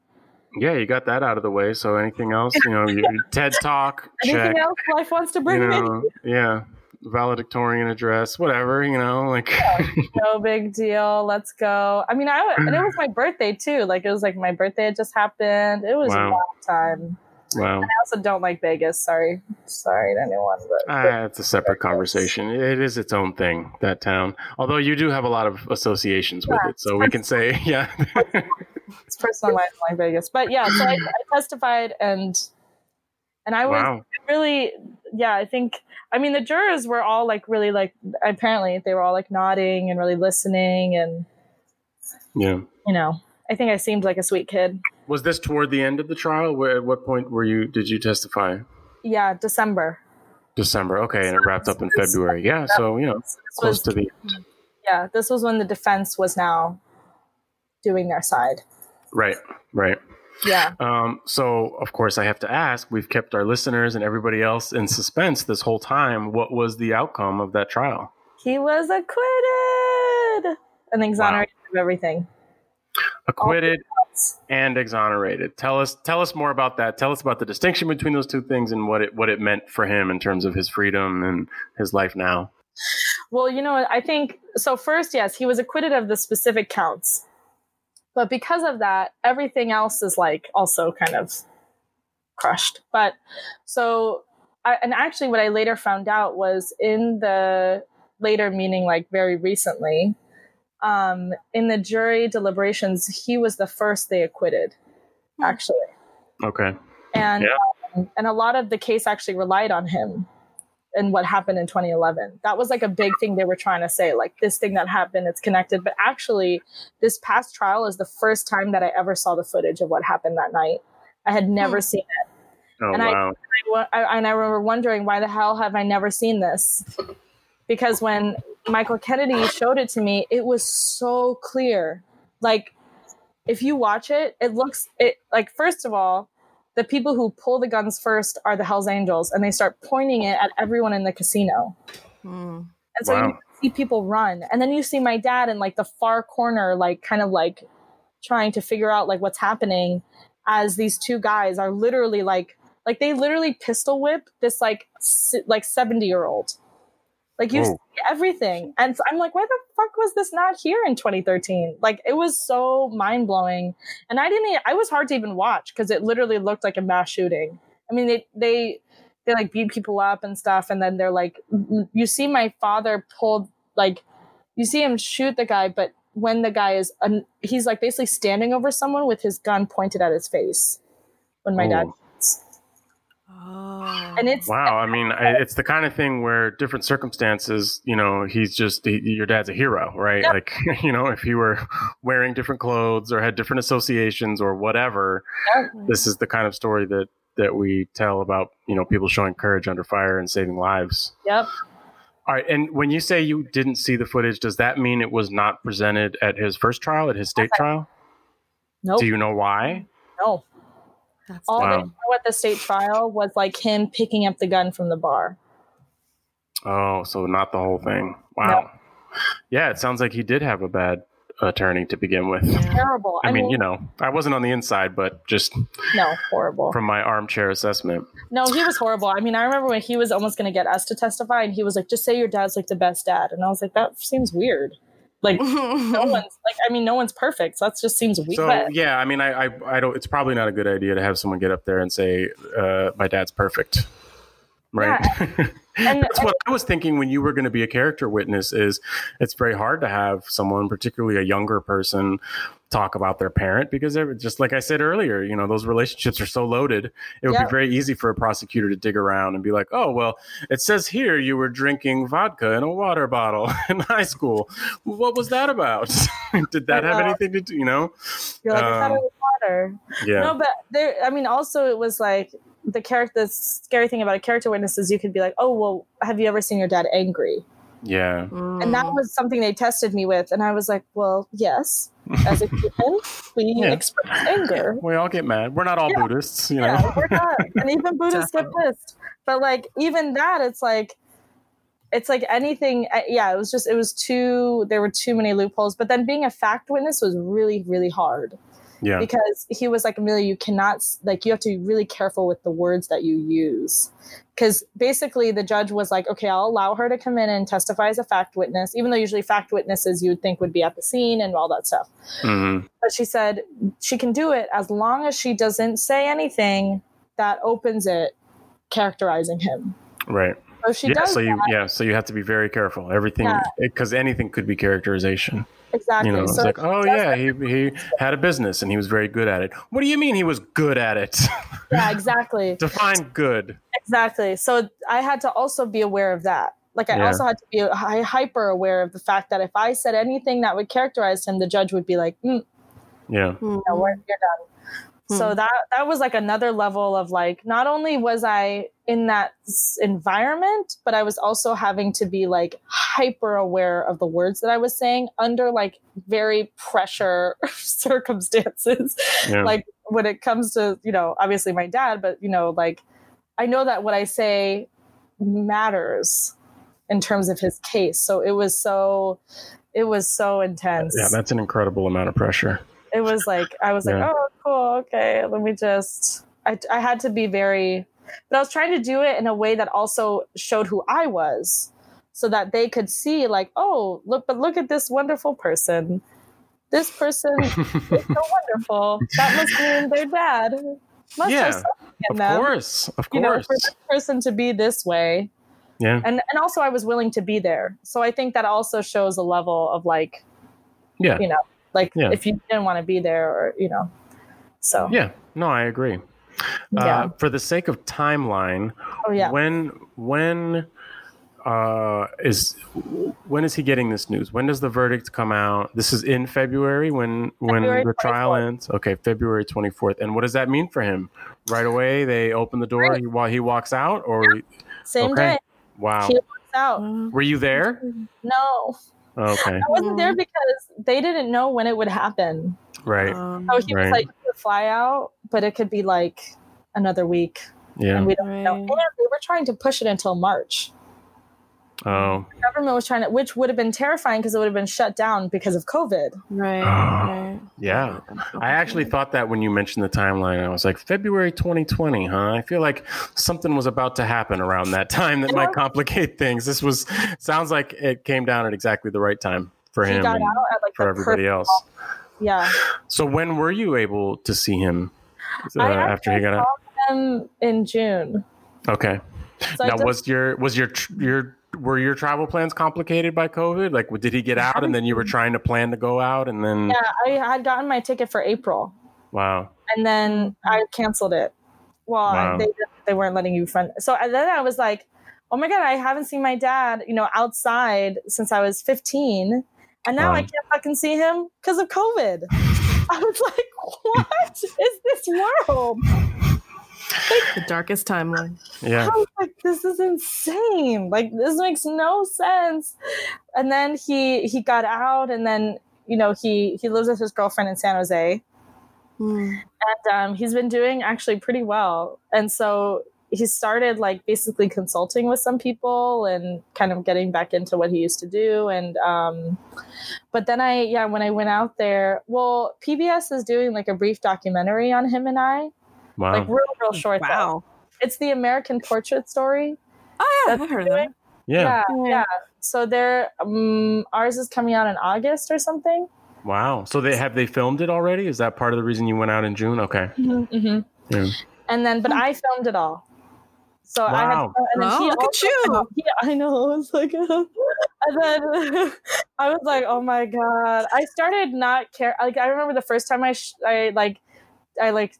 Yeah, you got that out of the way. So anything else, you know, you, *laughs* TED Talk, check. Anything else life wants to You bring me? yeah, valedictorian address, whatever. You know, like No big deal. Let's go. I mean, I and it was *laughs* my birthday too. Like it was like my birthday had just happened. It was Wow. a long time. Wow. I also don't like Vegas. Sorry, sorry to anyone, but Ah, it's a separate conversation. It is its own thing, that town. Although you do have a lot of associations with Yeah, it, so we can say, *laughs* yeah. it's personal. I don't like Vegas, but yeah. So I, I testified and and I was wow. really yeah i think i mean the jurors were all like really like apparently they were all like nodding and really listening and Yeah. you know i think i seemed like a sweet kid Was this toward the end of the trial? Where, at what point were you? Did you testify? yeah december December. Okay, and it wrapped up in February. Yeah. So you know, this close was to the yeah this was when the defense was now doing their side right. Right. yeah Um, so, of course, I have to ask. We've kept our listeners and everybody else in suspense this whole time. What was the outcome of that trial? he was acquitted and exonerated of everything Acquitted and exonerated. Tell us, tell us more about that. Tell us about the distinction between those two things and what it what it meant for him in terms of his freedom and his life now. Well, you know, I think so. First, yes, he was acquitted of the specific counts, but because of that, everything else is like also kind of crushed. But so, I, and actually, what I later found out was in the later, meaning like very recently, um, in the jury deliberations, he was the first they acquitted, Hmm. actually Okay. and Yeah. um, and a lot of the case actually relied on him and what happened in 2011 that was like a big thing they were trying to say like this thing that happened it's connected but actually this past trial is the first time that i ever saw the footage of what happened that night i had never Hmm. seen it Oh And wow. I wa- I- and i remember wondering why the hell have i never seen this because when michael kennedy showed it to me it was so clear like if you watch it, it looks it like first of all, the people who pull the guns first are the Hell's Angels, and they start pointing it at everyone in the casino. Mm. And so Wow. you see people run, and then you see my dad in like the far corner, like kind of like trying to figure out like what's happening, as these two guys are literally like like they literally pistol whip this like si- like seventy year old. Like you see everything, and so I'm like, why the fuck was this not here in 2013? Like it was so mind blowing, and I didn't. I was hard to even watch because it literally looked like a mass shooting. I mean, they they they like beat people up and stuff, and then they're like, mm, mm, you see my father pulled like, you see him shoot the guy, but when the guy is, un- he's like basically standing over someone with his gun pointed at his face. When my dad, oh. Oh. And it's Wow, I mean, I, it's the kind of thing where different circumstances, you know, he's just he, your dad's a hero, right? Yeah. Like, *laughs* you know, if he were wearing different clothes or had different associations or whatever, this is the kind of story that that we tell about, you know, people showing courage under fire and saving lives. yep. All right, and when you say you didn't see the footage, does that mean it was not presented at his first trial, at his state trial? Nope. Do you know why? no. That's All Wow. they know at the state trial was like him picking up the gun from the bar. Oh, so not the whole thing. Wow. Yeah, it sounds like he did have a bad attorney to begin with. Yeah. Terrible. I mean, you know, I wasn't on the inside, but just no, horrible. from my armchair assessment. No, he was horrible. I mean, I remember when he was almost going to get us to testify, and he was like, "Just say your dad's like the best dad," and I was like, "That seems weird." Like *laughs* no one's like, I mean, no one's perfect, so that just seems weird. So yeah, I mean, I, I, I don't. It's probably not a good idea to have someone get up there and say, uh, "My dad's perfect," right? *laughs* and, That's what I was thinking when you were going to be a character witness. Is it's very hard to have someone, particularly a younger person, talk about their parent because they're just like I said earlier. You know, those relationships are so loaded. It would Yeah. be very easy for a prosecutor to dig around and be like, "Oh, well, it says here you were drinking vodka in a water bottle *laughs* in high school. What was that about? *laughs* Did that have anything to do? You know? you're like, um, water. Yeah. No, but there. I mean, also it was like the character. The scary thing about a character witness is you could be like, "Oh, well, have you ever seen your dad angry?" yeah. Mm. And that was something they tested me with, and I was like, "Well, yes, as a human, we *laughs* Yeah. express anger." We all get mad. We're not all Yeah. Buddhists, you know. We're not. *laughs* and even Buddhists get pissed. But like even that, it's like it's like anything. uh, Yeah, it was just it was too. There were too many loopholes. But then being a fact witness was really really hard yeah. because he was like Amelia. You cannot like you have to be really careful with the words that you use. Because basically, the judge was like, "Okay, I'll allow her to come in and testify as a fact witness, even though usually fact witnesses you would think would be at the scene and all that stuff." hmm But she said she can do it as long as she doesn't say anything that opens it characterizing him. Right. So she yeah. does So you that, yeah. So you have to be very careful. Everything Yeah. because anything could be characterization. Exactly. You know, it's so like, oh yeah, he he had a business and he was very good at it. What do you mean he was good at it? yeah, exactly, *laughs* Define good. exactly. So I had to also be aware of that. Like I Yeah. also had to be hyper aware of the fact that if I said anything that would characterize him, the judge would be like, mm, Yeah. No, you're done. So Hmm. that that was like another level of like not only was I in that environment, but I was also having to be like hyper aware of the words that I was saying under like very pressure *laughs* circumstances. Yeah. Like when it comes to, you know, obviously my dad, but you know, like I know that what I say matters in terms of his case. So it was so it was so intense yeah. That's an incredible amount of pressure. It was like I was like, oh, cool, okay, let me just. I I had to be very, but I was trying to do it in a way that also showed who I was, so that they could see, like, oh, look, but look at this wonderful person. This person is so *laughs* wonderful. That must mean their dad must Yeah, have something in Of them. course. Of You know, course. for this person to be this way, yeah. and and also I was willing to be there. So I think that also shows a level of like Yeah. you know, like Yeah. if you didn't want to be there or, you know, so Yeah. No, I agree. Yeah. Uh, for the sake of timeline, oh yeah. when when uh is when is he getting this news when does the verdict come out this is in february when when February the trial ends okay february 24th and what does that mean for him right away they open the door Right. while he walks out or Same okay. day. wow He walks out. Were you there No. Okay. I wasn't there because they didn't know when it would happen. Right. Um, So he Right. was like, "You could fly out, but it could be like another week, Yeah. and we don't know." Right. And they were trying to push it until March. Oh. The government was trying to, which would have been terrifying because it would have been shut down because of COVID. right. right. Yeah. I actually thought that when you mentioned the timeline, I was like, February 2020, huh? I feel like something was about to happen around that time that might complicate things. This was sounds like it came down at exactly the right time for He him got and out at like for everybody perfect- else. Yeah, So when were you able to see him uh, after he got out? saw him in June. Okay. So now was your was your your were your travel plans complicated by COVID? Like, did he get out and then you were um, trying to plan to go out and then yeah, I had gotten my ticket for April, wow, and then I canceled it. Well, Wow. they they weren't letting you friend. So then I was like, oh my god, I haven't seen my dad, you know, outside since I was 15, and now Wow. I can't fucking see him because of COVID. *laughs* I was like, what is this world? The darkest timeline. yeah, I was like, this is insane. Like this makes no sense. And then he he got out, and then you know he he lives with his girlfriend in San Jose, Hmm. and um, he's been doing actually pretty well. And so he started like basically consulting with some people and kind of getting back into what he used to do. And um, but then I yeah when I went out there, well PBS is doing like a brief documentary on him and I, wow, like real real short. though. Wow. It's the American Portrait Story. Oh yeah, I've heard of that. yeah, yeah, yeah. So they're um, ours is coming out in August or something. wow. So they have they filmed it already? Is that part of the reason you went out in June? Okay, Mm-hmm. Yeah. And then, but I filmed it all. So I had, Wow. and then Oh, he look at you. Yeah, I know. *laughs* I was like, *laughs* and then *laughs* I was like, oh my god. I started not care. Like I remember the first time I, sh- I like, I like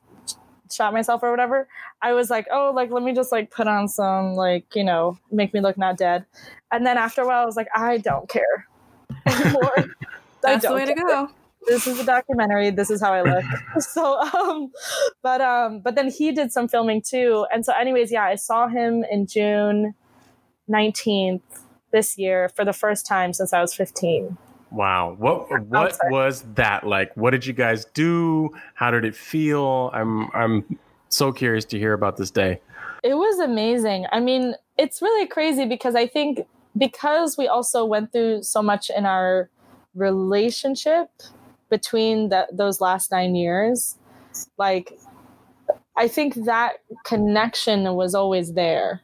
shot myself or whatever. I was like, oh, like let me just like put on some like you know make me look not dead. And then after a while, I was like, I don't care anymore. *laughs* That's the way to go. this is a documentary this is how i look *laughs* *laughs* so um but um but then he did some filming too and so anyways yeah i saw him in june 19th this year for the first time since i was 15 wow. What what was that like? What did you guys do? How did it feel? I'm I'm so curious to hear about this day. it was amazing i mean it's really crazy because i think because we also went through so much in our relationship between that those last nine years like i think that connection was always there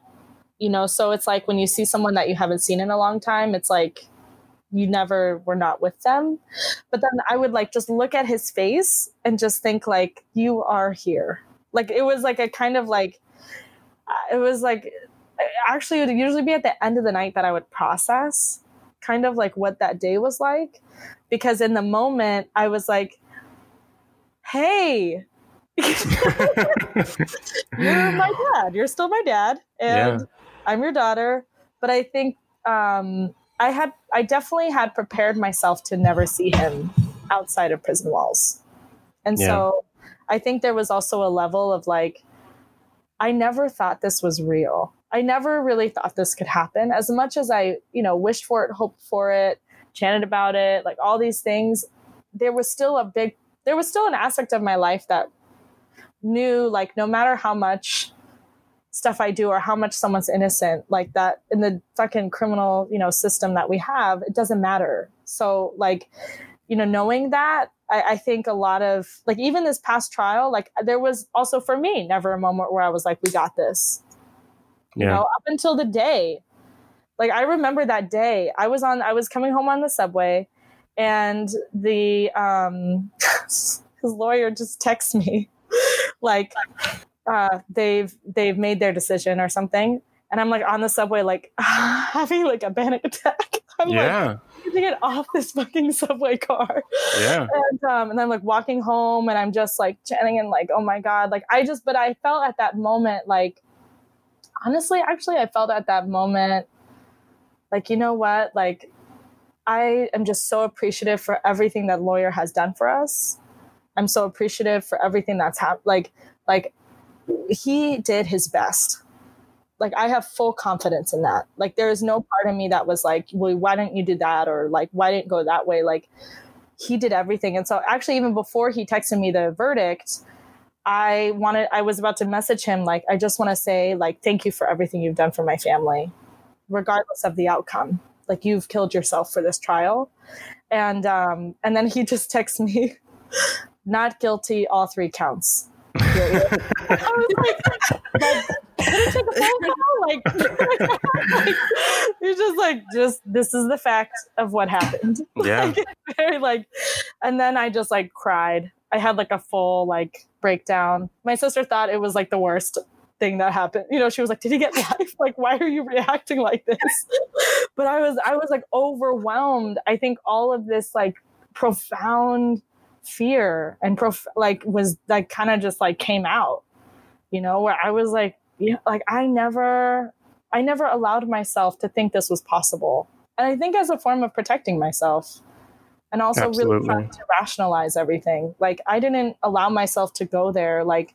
you know so it's like when you see someone that you haven't seen in a long time it's like you never were not with them. But then i would like just look at his face and just think like you are here. Like it was like a kind of like uh, it was like actually it would usually be at the end of the night that i would process kind of like what that day was like. Because in the moment i was like hey *laughs* you're my dad. You're still my dad and Yeah. i'm your daughter. But i think um i had i definitely had prepared myself to never see him outside of prison walls. And Yeah. so i think there was also a level of like i never thought this was real. I never really thought this could happen. As much as i you know wished for it hoped for it chanted about it like all these things there was still a big there was still an aspect of my life that knew like no matter how much stuff I do or how much someone's innocent, like that in the fucking criminal, you know, system that we have, it doesn't matter. So like, you know, knowing that, I, I think a lot of like even this past trial, like there was also for me never a moment where I was like, we got this. You know, up until the day. Like I remember that day. I was on I was coming home on the subway and the um *laughs* his lawyer just texts me *laughs* like uh they've they've made their decision or something. And i'm like on the subway like *laughs* having like a panic attack. *laughs* I'm like Yeah. Need to get off this fucking subway car. Yeah. and um and i'm like walking home and i'm just like chanting and like oh my god. Like i just but i felt at that moment like honestly actually i felt at that moment like you know what? Like i am just so appreciative for everything that lawyer has done for us. I'm so appreciative for everything that's happened like like he did his best like I have full confidence in that. Like there is no part of me that was like, well, why didn't you do that? Or like, why didn't go that way? Like he did everything. And so actually, even before he texted me the verdict, I wanted, I was about to message him, like, I just want to say, like, thank you for everything you've done for my family, regardless of the outcome. Like you've killed yourself for this trial. And um, and then he just *laughs* texts me, not guilty, all three counts. *laughs* I was like, like take a phone *laughs* call? Like, like, *laughs* you're just like, just this is the fact of what happened. Yeah. Like, very like, and then I just like cried. I had like a full like breakdown. My sister thought it was like the worst thing that happened. You know, she was like, "Did he get life? Like, why are you reacting like this?" but I was, I was like overwhelmed. I think all of this like profound fear and prof- like was like kind of just like came out. You know, where I was like, yeah, like I never, I never allowed myself to think this was possible, and I think as a form of protecting myself. And also Absolutely. really trying to rationalize everything. Like I didn't allow myself to go there like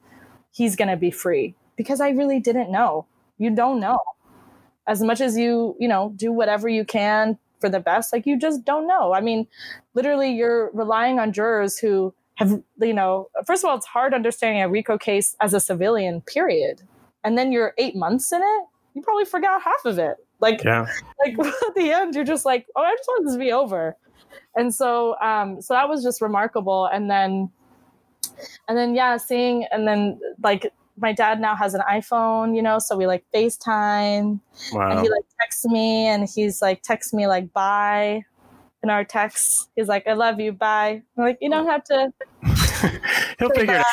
he's going to be free because I really didn't know. You don't know. As much as you, you know, do whatever you can for the best, like you just don't know. I mean, literally you're relying on jurors who have, you know, first of all, it's hard understanding a RICO case as a civilian, period. And then you're eight months in it, you probably forgot half of it. Like, Yeah. *laughs* like *laughs* at the end, you're just like, oh, I just want this to be over. And so, um, so that was just remarkable. And then, and then, yeah, seeing, and then like my dad now has an iPhone, you know, so we like FaceTime and he like texts me and he's like texts me like bye in our texts. He's like, I love you, bye. I'm like, you don't have to *laughs* He'll figure it out.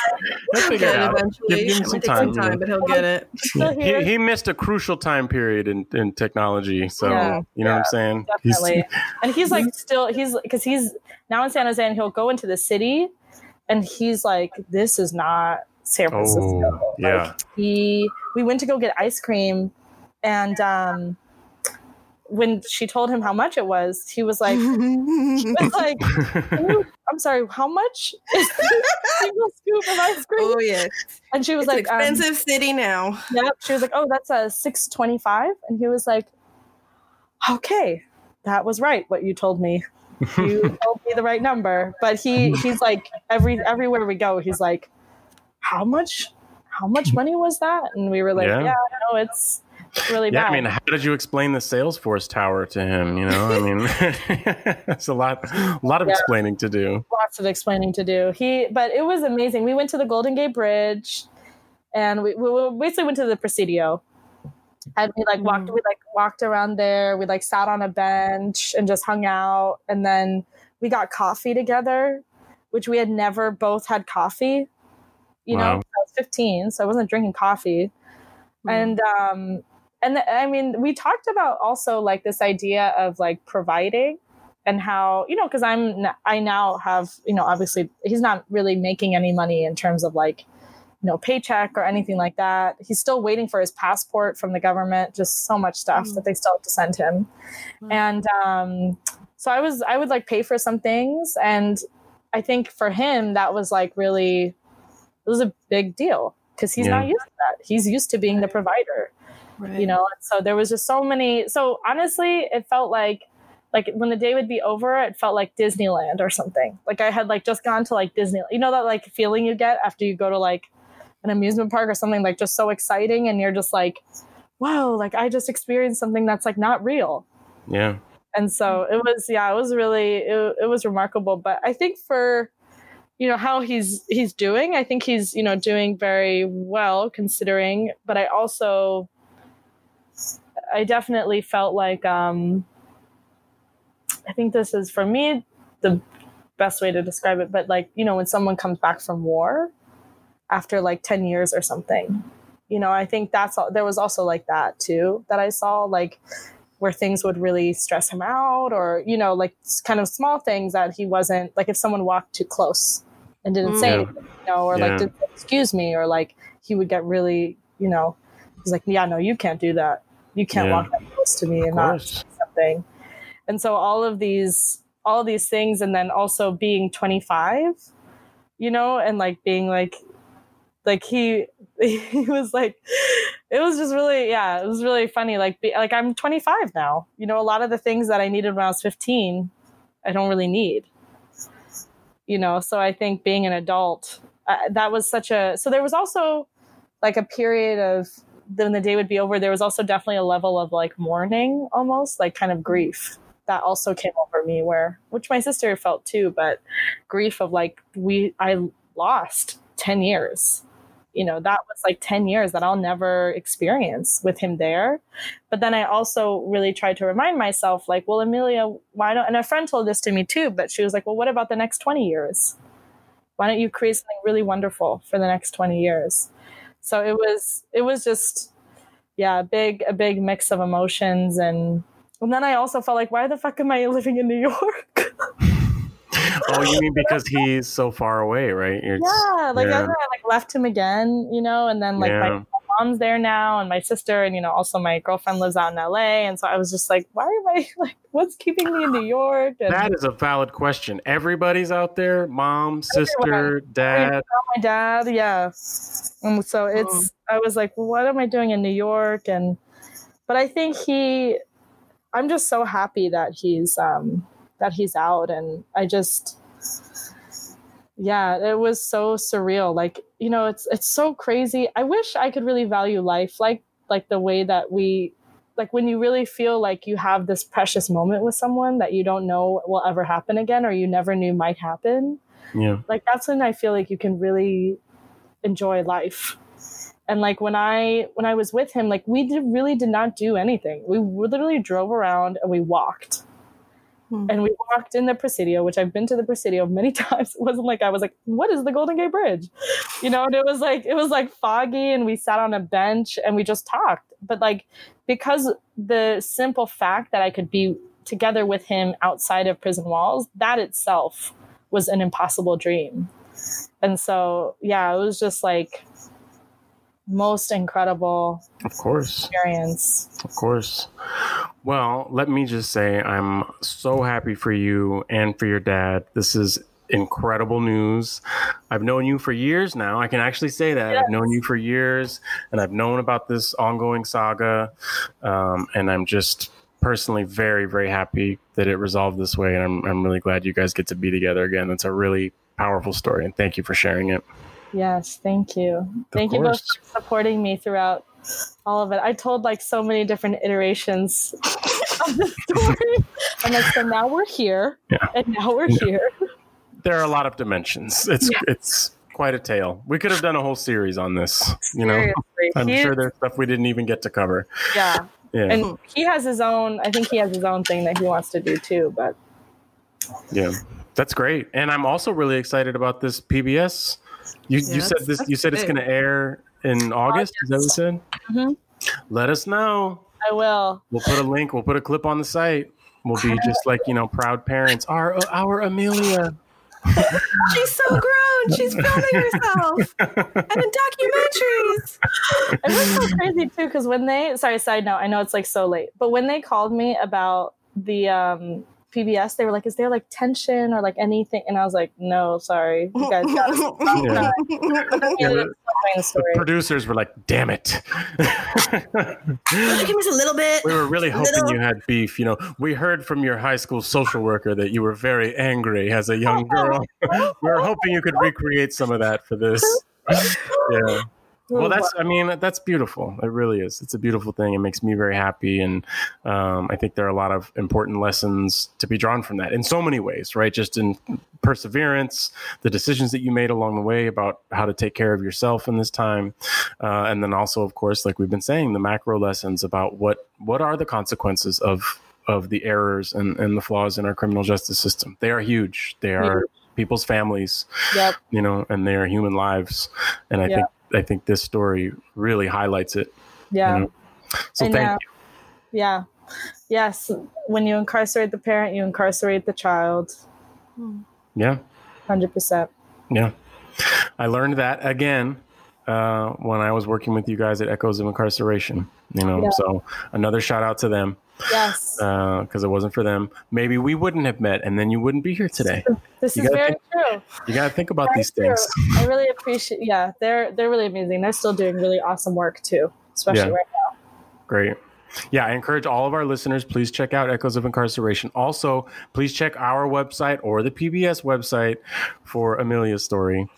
He'll figure Get it it out. eventually. Give, give him It some might take time. some time, you but he'll get it. still know. here. he, he missed a crucial time period in, in technology. So, Yeah. you know what I'm saying? He's- definitely. *laughs* and he's like still he's because he's now in San Jose and he'll go into the city and he's like, This is not San Francisco. oh, yeah. Like, he we went to go get ice cream and um when she told him how much it was, he was like he was *laughs* like, I'm sorry, how much is single scoop of ice cream? oh yeah, And she was it's like, um, expensive city now. Yep. She was like, "Oh, that's a six twenty-five," and he was like, "Okay, that was right. What you told me. You *laughs* told me the right number." But he he's like every everywhere we go, he's like, "How much? How much money was that?" And we were like, Yeah. "Yeah, no, it's really Yeah, bad." I mean, how did you explain the Salesforce tower to him? You know, I mean, *laughs* it's a lot, a lot of Yeah. explaining to do. lots of explaining to do. He, but it was amazing. We went to the Golden Gate Bridge, and we, we, we basically went to the Presidio, and we like walked. Mhm. We like walked around there. We like sat on a bench and just hung out, and then we got coffee together, which we had never both had coffee. You know, I was 15, so I wasn't drinking coffee, and um, and the, I mean, we talked about also like this idea of like providing and how you know because i'm n- i now have you know obviously he's not really making any money in terms of like you know paycheck or anything like that. He's still waiting for his passport from the government just so much stuff Mm. that they still have to send him. Mm. and um so i was i would like pay for some things. And i think for him that was like really it was a big deal because he's Yeah. not used to that he's used to being the provider Right. you know and so there was just so many so honestly it felt like like when the day would be over it felt like disneyland or something like i had like just gone to like disney you know that like feeling you get after you go to like an amusement park or something like just so exciting and you're just like wow, like i just experienced something that's like not real Yeah. and so it was yeah it was really it, it was remarkable but i think for you know how he's he's doing. I think he's you know doing very well considering but i also i definitely felt like um i think this is for me the best way to describe it but like you know when someone comes back from war after like 10 years or something you know i think that's all there was also like that too that i saw like where things would really stress him out or you know like kind of small things that he wasn't like if someone walked too close and didn't mm. say Yeah. anything, you know or Yeah. like didn't excuse me or like he would get really you know he's like yeah no you can't do that you can't Yeah. walk that close to me Of and not course. say something and so all of these all these things and then also being 25 you know and like being like like he *laughs* he was like, it was just really, yeah, it was really funny. Like, be, like I'm 25 now. You know, a lot of the things that I needed when I was 15, I don't really need. You know, so I think being an adult, uh, that was such a. So there was also like a period of when the day would be over. There was also definitely a level of like mourning, almost like kind of grief that also came over me, where which my sister felt too, but grief of like we I lost 10 years you know that was like 10 years that i'll never experience with him there. But then i also really tried to remind myself like well amelia why don't and a friend told this to me too but she was like well what about the next 20 years? Why don't you create something really wonderful for the next 20 years? So it was it was just yeah a big a big mix of emotions and and then i also felt like why the fuck am i living in new york *laughs* oh, you mean because he's so far away, right? Yeah, like yeah. I like left him again, you know, and then like yeah. my mom's there now and my sister and you know also my girlfriend lives out in LA and so I was just like why am I *laughs* like what's keeping me in New York and That is a valid question. Everybody's out there, mom, sister, dad. My dad, yeah. And so it's um, I was like well, what am I doing in New York and but I think he I'm just so happy that he's um that he's out. And i just yeah it was so surreal. Like you know it's it's so crazy. I wish i could really value life like like the way that we like when you really feel like you have this precious moment with someone that you don't know will ever happen again or you never knew might happen. Yeah. Like that's when i feel like you can really enjoy life. And like when i when i was with him like we did, really did not do anything. We literally drove around and we walked Hmm. And we walked in the Presidio, which I've been to the Presidio many *laughs* times. It wasn't like I was like, what is the Golden Gate Bridge? You know, and it was like it was like foggy and we sat on a bench and we just talked. But like because the simple fact that I could be together with him outside of prison walls, that itself was an impossible dream. And so yeah, it was just like most incredible of course. experience. Of course. Well let me just say i'm so happy for you and for your dad. This is incredible news. I've known you for years now. I can actually say that. Yes. i've known you for years and i've known about this ongoing saga um, and i'm just personally very very happy that it resolved this way and I'm, I'm really glad you guys get to be together again. That's a really powerful story and thank you for sharing it Yes, thank you. Of thank course. you both for supporting me throughout all of it. I told like so many different iterations of the *laughs* story. I'm like, so now we're here, yeah. and now we're yeah. here. There are a lot of dimensions. It's yeah. it's quite a tale. We could have done a whole series on this. You know, Seriously. I'm He's, sure there's stuff we didn't even get to cover. Yeah. Yeah. And he has his own. I think he has his own thing that he wants to do too. But yeah, that's great. And I'm also really excited about this PBS you yeah, you said this. You said it's going to air in August. August. Is that what you said? Mm-hmm. Let us know. I will. We'll put a link. We'll put a clip on the site. We'll be just *laughs* like you know, proud parents. Our our Amelia. *laughs* She's so grown. She's filming herself *laughs* and in documentaries. It was so crazy too because when they sorry side note I know it's like so late but when they called me about the um PBS, they were like, "Is there like tension or like anything?" And I was like, "No, sorry, you guys *laughs* got yeah. the producers were like, "Damn it!" Give us a little bit. We were really hoping little. you had beef. You know, we heard from your high school social worker that you were very angry as a young oh. girl. *laughs* we were hoping you could recreate some of that for this. *laughs* yeah well that's i mean that's beautiful. It really is. It's a beautiful thing. It makes me very happy and um, i think there are a lot of important lessons to be drawn from that in so many ways right? Just in perseverance the decisions that you made along the way about how to take care of yourself in this time uh, and then also of course like we've been saying the macro lessons about what what are the consequences of of the errors and, and the flaws in our criminal justice system. They are huge. They are people's families yep. you know and they are human lives and i think I think this story really highlights it. Yeah. You know? So and thank yeah. you. Yeah. Yes. When you incarcerate the parent, you incarcerate the child. Yeah. 100%. Yeah. I learned that again uh, when I was working with you guys at Echoes of Incarceration. You know, yeah. so another shout out to them. Yes. Because uh, it wasn't for them, maybe we wouldn't have met, and then you wouldn't be here today. This you is very think, true. You got to think about these true. things. I really appreciate. Yeah, they're they're really amazing. They're still doing really awesome work too, especially yeah. right now. Great. Yeah, I encourage all of our listeners, please check out Echoes of Incarceration. Also, please check our website or the PBS website for Amelia's story.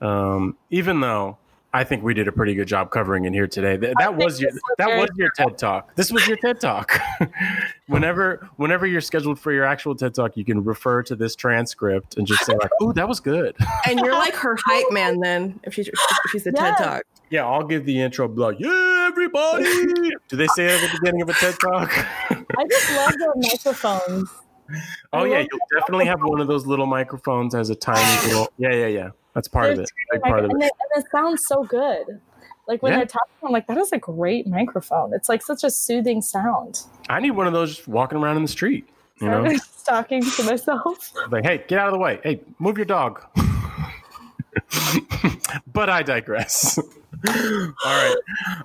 Um, even though I think we did a pretty good job covering in here today. That, that was your that was your TED talk. This was your TED talk. *laughs* whenever whenever you're scheduled for your actual TED talk, you can refer to this transcript and just say like, "Oh, that was good." *laughs* And you're like her hype man then if she's if she's a TED talk. Yeah, I'll give the intro. Like, yeah, everybody. *laughs* Do they say it at the beginning of a TED talk? I just love the microphones. *laughs* Oh yeah, you'll definitely have one of those little microphones as a tiny *laughs* little. Yeah, yeah, yeah. That's part They're of it. Big part of and it. and it sounds so good. Like when yeah. they're talking, I'm like, that is a great microphone. It's like such a soothing sound. I need one of those just walking around in the street. You know, *laughs* talking to myself. Like, hey, get out of the way. Hey, move your dog. *laughs* but I digress. *laughs* All right.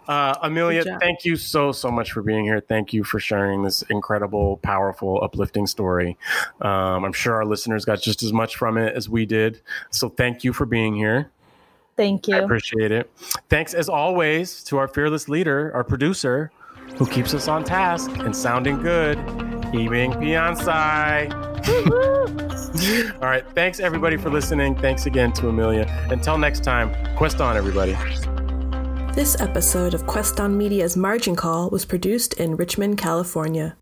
Uh, Amelia, thank you so, so much for being here. Thank you for sharing this incredible, powerful, uplifting story. Um, I'm sure our listeners got just as much from it as we did. So thank you for being here. Thank you. I appreciate it. Thanks, as always, to our fearless leader, our producer, who keeps us on task and sounding good, Yiming Piansai. *laughs* *laughs* All right. Thanks, everybody, for listening. Thanks again to Amelia. Until next time, quest on, everybody. This episode of Quest on Media's Margin Call was produced in Richmond, California.